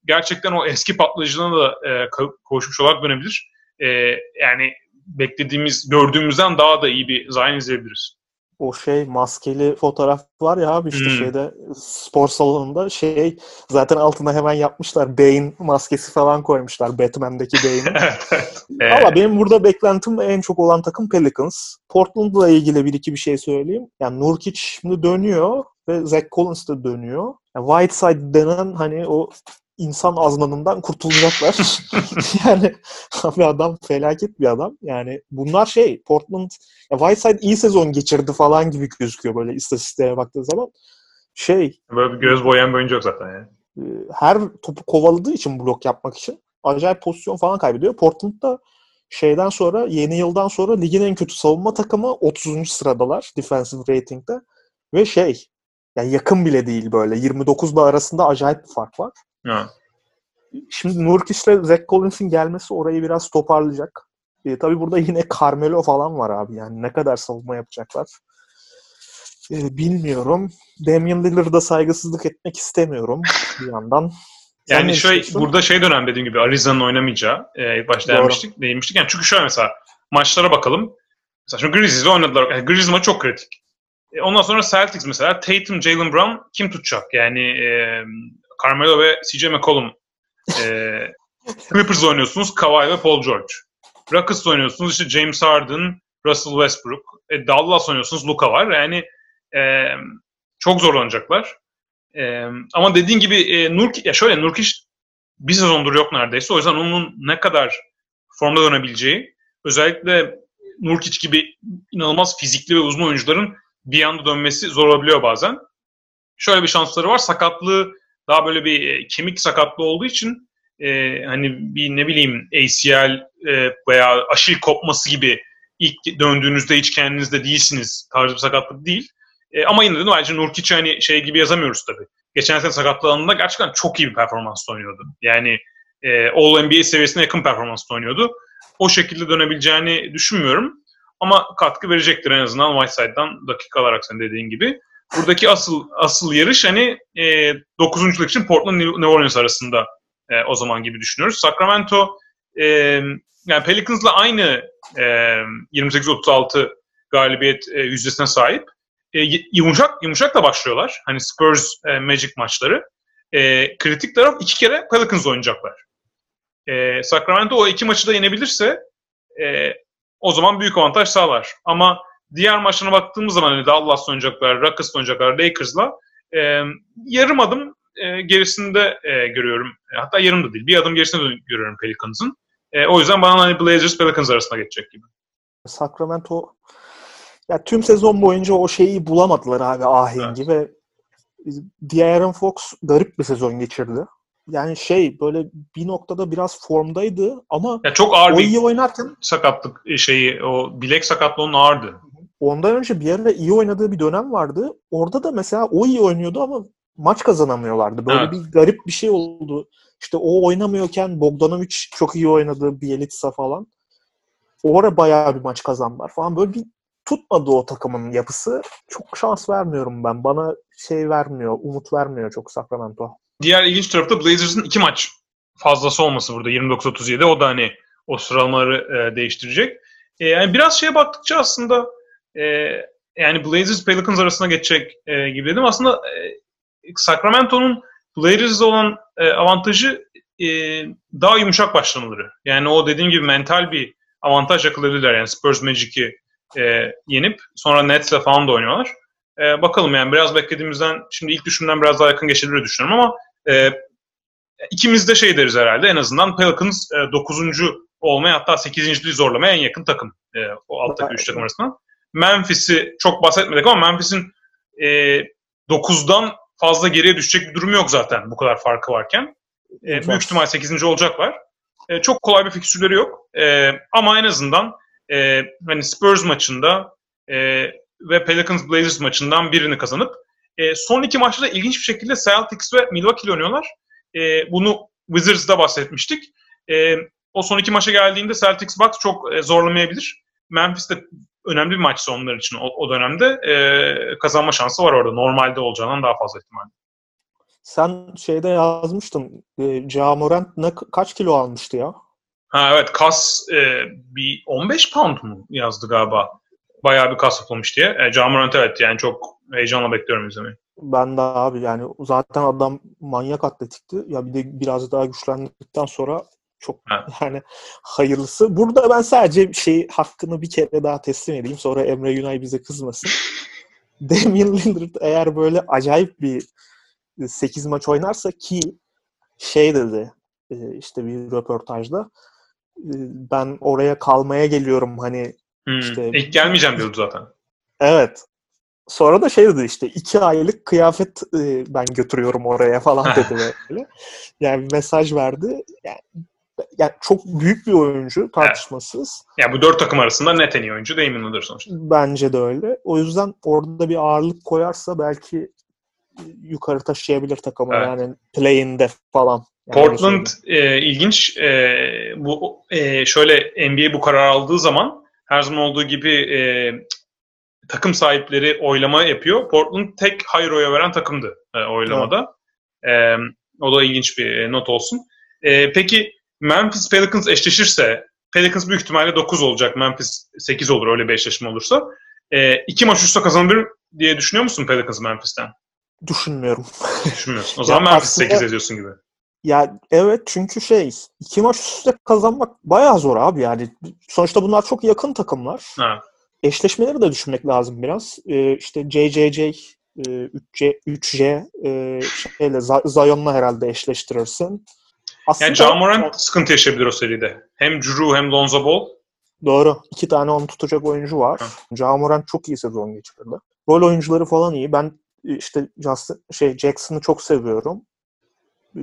gerçekten o eski patlayıcılığına da e, kavuşmuş olarak dönebilir. E, yani beklediğimiz, gördüğümüzden daha da iyi bir Zion izleyebiliriz. O şey maskeli fotoğraf var ya abi işte Hmm. şeyde spor salonunda şey zaten altına hemen yapmışlar. Bane maskesi falan koymuşlar Batman'deki Bane'in. evet, Ama benim burada beklentim en çok olan takım Pelicans. Portland'la ilgili bir iki bir şey söyleyeyim. Yani Nurkic şimdi dönüyor ve Zach Collins de dönüyor. Yani Whiteside denen hani o insan azmanından kurtulacaklar. yani abi adam felaket bir adam. Yani bunlar şey Portland ya Whiteside iyi sezon geçirdi falan gibi gözüküyor böyle istatistiklere baktığın zaman. Şey Böyle bir göz boyayan bir oyuncu yok zaten yani. e, her topu kovaladığı için blok yapmak için acayip pozisyon falan kaybediyor. Portland'da şeyden sonra yeni yıldan sonra ligin en kötü savunma takımı 30. sıradalar defensive rating'de ve şey yani yakın bile değil böyle 29'da arasında acayip bir fark var. Ha. Şimdi Nurkic ile Zach Collins'in gelmesi orayı biraz toparlayacak. E, tabii burada yine Carmelo falan var abi. Yani ne kadar savunma yapacaklar. E, bilmiyorum. Damian Lillard'a saygısızlık etmek istemiyorum bir yandan. Sen Yani düşünüyorsun? burada şey dönem dediğim gibi Arizona'nın oynamayacağı e, başta değinmiştik, değinmiştik. Yani çünkü şöyle mesela maçlara bakalım. Mesela şu Grizzlies'le oynadılar. Yani Grizzlies maçı çok kritik. E, ondan sonra Celtics mesela Tatum, Jalen Brown kim tutacak? Yani e, Carmelo ve CJ McCollum. E, Clippers'la oynuyorsunuz Kawhi ve Paul George. Rockets'la oynuyorsunuz işte James Harden, Russell Westbrook. E, Dallas oynuyorsunuz Luka var. Yani e, çok zorlanacaklar. E, ama dediğin gibi e, Nurkic, ya şöyle Nurkic bir sezondur yok neredeyse. O yüzden onun ne kadar formda dönebileceği, özellikle Nurkic gibi inanılmaz fizikli ve uzun oyuncuların bir anda dönmesi zor olabiliyor bazen. Şöyle bir şansları var. Sakatlığı daha böyle bir e, kemik sakatlığı olduğu için e, hani bir ne bileyim ACL e, veya aşil kopması gibi ilk döndüğünüzde hiç kendinizde değilsiniz tarzı bir sakatlık değil. E, ama yine de bence Nurkic hani şey gibi yazamıyoruz tabii. Geçen sene sakatlandığında gerçekten çok iyi bir performans oynuyordu. Yani e, All NBA seviyesine yakın performans oynuyordu. O şekilde dönebileceğini düşünmüyorum. Ama katkı verecektir en azından Whiteside'dan dakika alarak sen dediğin gibi. Buradaki asıl asıl yarış hani e, 9. lig için Portland New Orleans arasında e, o zaman gibi düşünüyoruz. Sacramento e, yani Pelicans'la aynı e, 28-36 galibiyet e, yüzdesine sahip. E, yumuşak yumuşak da başlıyorlar. Hani Spurs e, Magic maçları. E, kritik taraf iki kere Pelicans oynayacaklar. E, Sacramento o iki maçı da yenebilirse e, o zaman büyük avantaj sağlar. Ama diğer maçlarına baktığımız zaman hani Dallas oynayacaklar, Rockets oynayacaklar, Lakers'la e, yarım adım e, gerisinde e, görüyorum. E, hatta yarım da değil. Bir adım gerisinde de görüyorum Pelicans'ın. E, o yüzden bana hani Blazers Pelicans arasında geçecek gibi. Sacramento ya tüm sezon boyunca o şeyi bulamadılar abi ahengi ve De'Aaron Fox garip bir sezon geçirdi. Yani şey böyle bir noktada biraz formdaydı ama Ya çok ağır o iyi oynarken sakatlık şeyi, o bilek sakatlığı onun ağırdı. Ondan önce bir ara iyi oynadığı bir dönem vardı. Orada da mesela o iyi oynuyordu ama maç kazanamıyorlardı. Böyle Evet. bir garip bir şey oldu. İşte o oynamıyorken Bogdanovic çok iyi oynadı, Bielitsa falan. O ara bayağı bir maç kazandılar falan. Böyle bir tutmadı o takımın yapısı. Çok şans vermiyorum ben. Bana şey vermiyor, umut vermiyor çok Sacramento. Diğer ilginç tarafı da Blazers'ın iki maç fazlası olması burada 29-37. O da hani o sıralamaları e, değiştirecek. E, yani biraz şeye baktıkça aslında e, yani Blazers Pelicans arasına geçecek e, gibi dedim. Aslında e, Sacramento'nun Blazers'da olan e, avantajı e, daha yumuşak başlamaları. Yani o dediğim gibi mental bir avantaj yakalayabilirler. Yani Spurs Magic'i e, yenip sonra Nets'le falan da oynuyorlar. E, bakalım yani biraz beklediğimizden şimdi ilk düşünümden biraz daha yakın geçebilir düşünüyorum ama e, ikimiz de şey deriz herhalde en azından Pelicans e, 9. olmaya hatta 8.liği zorlamaya en yakın takım e, o alttaki 3 takım arasında. Memphis'i çok bahsetmedik ama Memphis'in e, 9'dan fazla geriye düşecek bir durum yok zaten bu kadar farkı varken. E, büyük ihtimal 8. olacaklar. E, çok kolay bir fikstürleri yok. E, ama en azından e, hani Spurs maçında e, ve Pelicans Blazers maçından birini kazanıp e, son iki maçta da ilginç bir şekilde Celtics ve Milwaukee ile oynuyorlar. E, bunu Wizards'da bahsetmiştik. E, o son iki maça geldiğinde Celtics Bucks çok e, zorlamayabilir. Memphis de önemli bir maçsa onlar için o, o dönemde e, kazanma şansı var orada. Normalde olacağından daha fazla ihtimal. Sen şeyde yazmıştın. E, Ja Morant ne, kaç kilo almıştı ya? Ha evet kas e, bir 15 pound mu yazdı galiba. Bayağı bir kas toplamış diye. E, Ja Morant evet yani çok heyecanla bekliyorum izlemeyi. Ben de abi yani zaten adam manyak atletikti. Ya bir de biraz daha güçlendikten sonra çok Evet. yani hayırlısı. Burada ben sadece şey hakkını bir kere daha teslim edeyim. Sonra Emre Günay bize kızmasın. Damian Lillard eğer böyle acayip bir 8 maç oynarsa ki şey dedi e, işte bir röportajda e, ben oraya kalmaya geliyorum hani Hmm. İşte- İlk gelmeyeceğim diyordu zaten. Evet. Sonra da şey dedi işte iki aylık kıyafet e, ben götürüyorum oraya falan dedi böyle. Yani bir mesaj verdi. Yani yani çok büyük bir oyuncu tartışmasız. Evet. Ya bu dört takım arasında net en iyi oyuncu Damian Lillard sonuçta. Bence de öyle. O yüzden orada bir ağırlık koyarsa belki yukarı taşıyabilir takımı evet. yani play'inde falan. Yani Portland e, ilginç. E, bu e, şöyle NBA bu karar aldığı zaman her zaman olduğu gibi e, takım sahipleri oylama yapıyor. Portland tek hayır oya veren takımdı e, oylamada. Evet. E, o da ilginç bir e, not olsun. E, peki Memphis Pelicans eşleşirse Pelicans büyük ihtimalle 9 olacak. Memphis 8 olur öyle bir eşleşme olursa. E, iki maç üstte kazanabilir diye düşünüyor musun Pelicans Memphis'ten? Düşünmüyorum. Düşünmüyorsun. O zaman Memphis aslında, 8 ediyorsun gibi. Ya evet çünkü şey iki maç üstte kazanmak bayağı zor abi yani. Sonuçta bunlar çok yakın takımlar. Ha. Eşleşmeleri de düşünmek lazım biraz. Ee, işte JJJ 3C, 3J e, şeyle Zion'la herhalde eşleştirirsin. Aslında, yani Jamorant yani, sıkıntı yaşayabilir o seride. Hem Drew hem Lonzo Ball. Doğru. İki tane onu tutacak oyuncu var. Jamorant çok iyi sezon geçirdi. Rol oyuncuları falan iyi. Ben işte Justin, şey Jackson'ı çok seviyorum. Ee,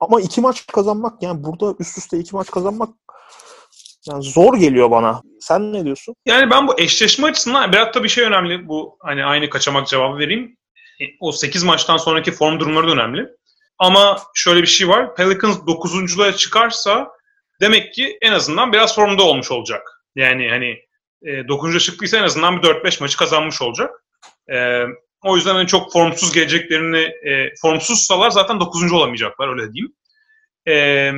ama iki maç kazanmak yani burada üst üste iki maç kazanmak yani zor geliyor bana. Sen ne diyorsun? Yani ben bu eşleşme açısından biraz da bir şey önemli. Bu hani aynı kaçamak cevabı vereyim. E, o 8 maçtan sonraki form durumları da önemli. Ama şöyle bir şey var. Pelicans 9.luğa çıkarsa demek ki en azından biraz formda olmuş olacak. Yani hani e, 9. çıktıysa en azından bir 4-5 maçı kazanmış olacak. E, o yüzden hani çok formsuz geleceklerini e, formsuzsalar zaten 9. olamayacaklar öyle diyeyim. E,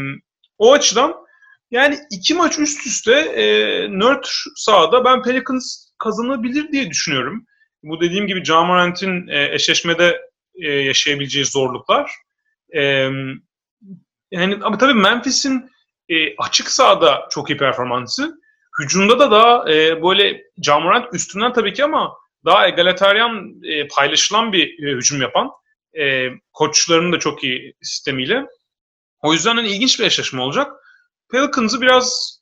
o açıdan yani iki maç üst üste e, nerd sahada ben Pelicans kazanabilir diye düşünüyorum. Bu dediğim gibi Jamorant'in e, eşleşmede e, yaşayabileceği zorluklar. E, yani ama tabii Memphis'in e, açık sahada çok iyi performansı. Hücumda da daha e, böyle Jamorant üstünden tabii ki ama daha egalitaryen e, paylaşılan bir e, hücum yapan e, koçlarının da çok iyi sistemiyle. O yüzden hani ilginç bir eşleşme olacak. Pelicans'ı biraz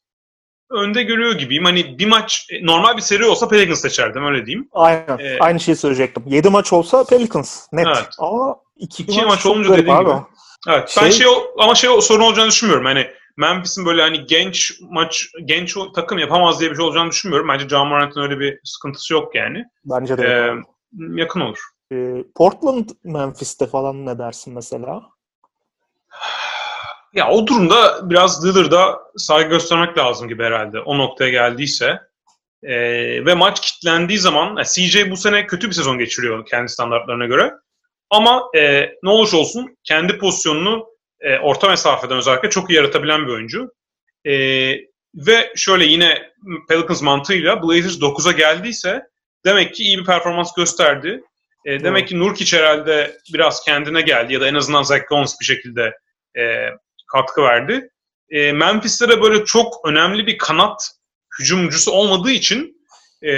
önde görüyor gibiyim. Hani bir maç e, normal bir seri olsa Pelicans seçerdim öyle diyeyim. Aynen. Ee, Aynı şeyi söyleyecektim. 7 maç olsa Pelicans net. Evet. Ama 2 maç, maç olunca dediğim abi. gibi. Evet. Şey... Ben şey ama şey sorun olacağını düşünmüyorum. Hani Memphis'in böyle hani genç maç genç takım yapamaz diye bir şey olacağını düşünmüyorum. Bence John Morant'ın öyle bir sıkıntısı yok yani. Bence de. Ee, yakın olur. Ee, Portland Memphis'te falan ne dersin mesela? Ya o durumda biraz Lillard'a saygı göstermek lazım gibi herhalde. O noktaya geldiyse. E, ve maç kitlendiği zaman CJ bu sene kötü bir sezon geçiriyor kendi standartlarına göre. Ama e, ne olursa olsun kendi pozisyonunu e, orta mesafeden özellikle çok iyi yaratabilen bir oyuncu. E, ve şöyle yine Pelicans mantığıyla Blazers 9'a geldiyse demek ki iyi bir performans gösterdi. E, demek ki Nurkic herhalde biraz kendine geldi ya da en azından Zach Jones bir şekilde e, katkı verdi. E, Memphis'te de böyle çok önemli bir kanat hücumcusu olmadığı için e,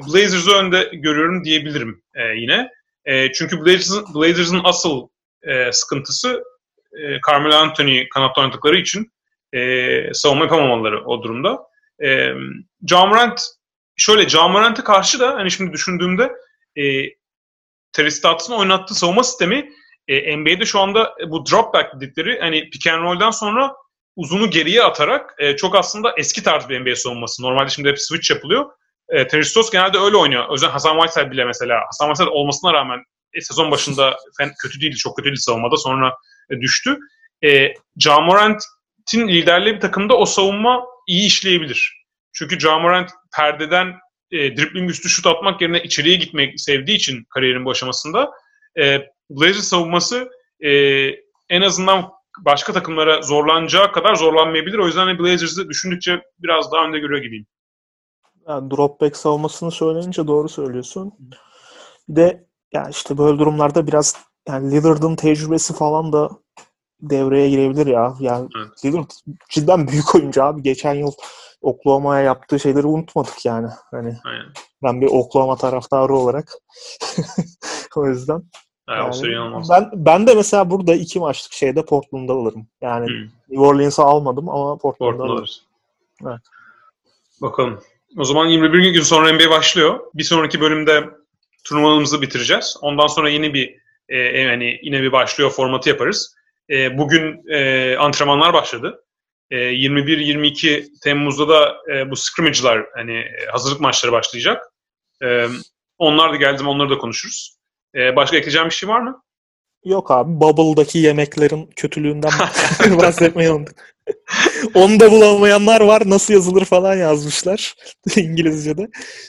Blazers'ı önde görüyorum diyebilirim e, yine. E, çünkü Blazers'ın Blazers'ın asıl e, sıkıntısı e, Carmelo Anthony kanat oynadıkları için e, savunma yapamamaları o durumda. E, Jamorant şöyle Jamorant'e karşı da hani şimdi düşündüğümde e, Terry oynattığı savunma sistemi e, NBA'de şu anda bu drop back dedikleri hani pick and roll'dan sonra uzunu geriye atarak e, çok aslında eski tarz bir NBA savunması. Normalde şimdi hep switch yapılıyor. E, Terry Stotts genelde öyle oynuyor. Özellikle Hasan Whiteside bile mesela. Hasan Whiteside olmasına rağmen e, sezon başında fen, kötü değildi, çok kötü değildi savunmada. Sonra e, düştü. E, Jamorant'in liderliği bir takımda o savunma iyi işleyebilir. Çünkü Jamorant perdeden e, dribbling üstü şut atmak yerine içeriye gitmek sevdiği için kariyerin bu aşamasında e, Blazers savunması e, en azından başka takımlara zorlanacağı kadar zorlanmayabilir. O yüzden Blazers'ı düşündükçe biraz daha önde görüyor gibiyim. Yani drop back savunmasını söyleyince doğru söylüyorsun. Bir de yani işte böyle durumlarda biraz yani Lillard'ın tecrübesi falan da devreye girebilir ya. Yani evet. Lillard cidden büyük oyuncu abi. Geçen yıl Oklahoma'ya yaptığı şeyleri unutmadık yani. Hani Aynen. ben bir Oklahoma taraftarı olarak o yüzden yani, yani ben, ben de mesela burada iki maçlık şeyde Portland'da alırım. Yani hmm. New Orleans'ı almadım ama Portland'da Portland alırım. Evet. Bakalım. O zaman 21 gün sonra NBA başlıyor. Bir sonraki bölümde turnuvamızı bitireceğiz. Ondan sonra yeni bir e, yani yine bir başlıyor formatı yaparız. E, bugün e, antrenmanlar başladı. E, 21-22 Temmuz'da da e, bu scrimmage'lar hani e, hazırlık maçları başlayacak. E, onlar da geldi onları da konuşuruz. E, başka ekleyeceğim bir şey var mı? Yok abi Bubble'daki yemeklerin kötülüğünden bahsetmeyi unuttuk. Onu da bulamayanlar var. Nasıl yazılır falan yazmışlar İngilizce'de.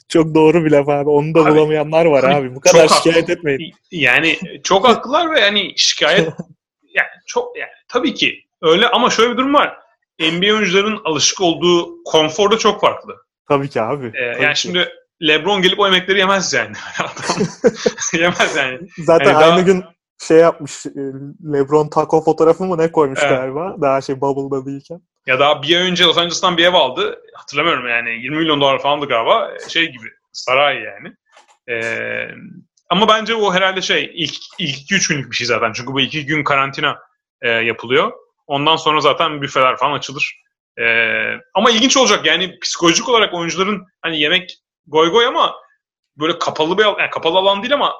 Çok doğru bir laf abi. Onu da Abi, bulamayanlar var hani abi. Bu kadar şikayet haklı. etmeyin. Yani çok haklılar ve yani şikayet yani çok yani tabii ki öyle ama şöyle bir durum var. NBA oyuncuların alışık olduğu konfor da çok farklı. Tabii ki abi. Ee, Tabii yani ki. şimdi LeBron gelip o yemekleri yemez yani. Yemez yani. Zaten hani aynı daha- gün şey yapmış. e, LeBron taco fotoğrafı mı ne koymuş Evet. galiba. Daha şey Bubble'da değilken. Ya daha bir ay önce Los Angeles'tan bir ev aldı. Hatırlamıyorum yani 20 milyon dolar falandı galiba. Şey gibi saray yani. Ee, ama bence o herhalde şey ilk ilk 2-3 günlük bir şey zaten. Çünkü bu iki gün karantina e, yapılıyor. Ondan sonra zaten büfeler falan açılır. Ee, ama ilginç olacak yani psikolojik olarak oyuncuların hani yemek goy goy ama böyle kapalı bir yani kapalı alan değil ama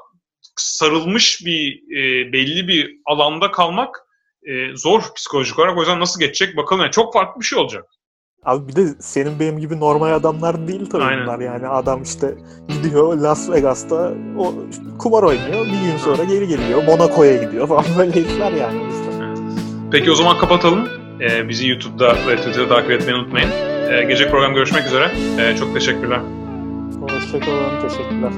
sarılmış bir e, belli bir alanda kalmak e, zor psikolojik olarak. O yüzden nasıl geçecek bakalım. Yani çok farklı bir şey olacak. Abi bir de senin benim gibi normal adamlar değil tabii Aynen. bunlar yani. Adam işte gidiyor Las Vegas'ta o kumar oynuyor. Bir gün sonra geri geliyor. Monaco'ya gidiyor falan böyle herifler yani. Peki o zaman kapatalım. Ee, bizi YouTube'da ve Twitter'da takip etmeyi unutmayın. Ee, gece program görüşmek üzere. Ee, çok teşekkürler. Hoşçakalın. Teşekkürler.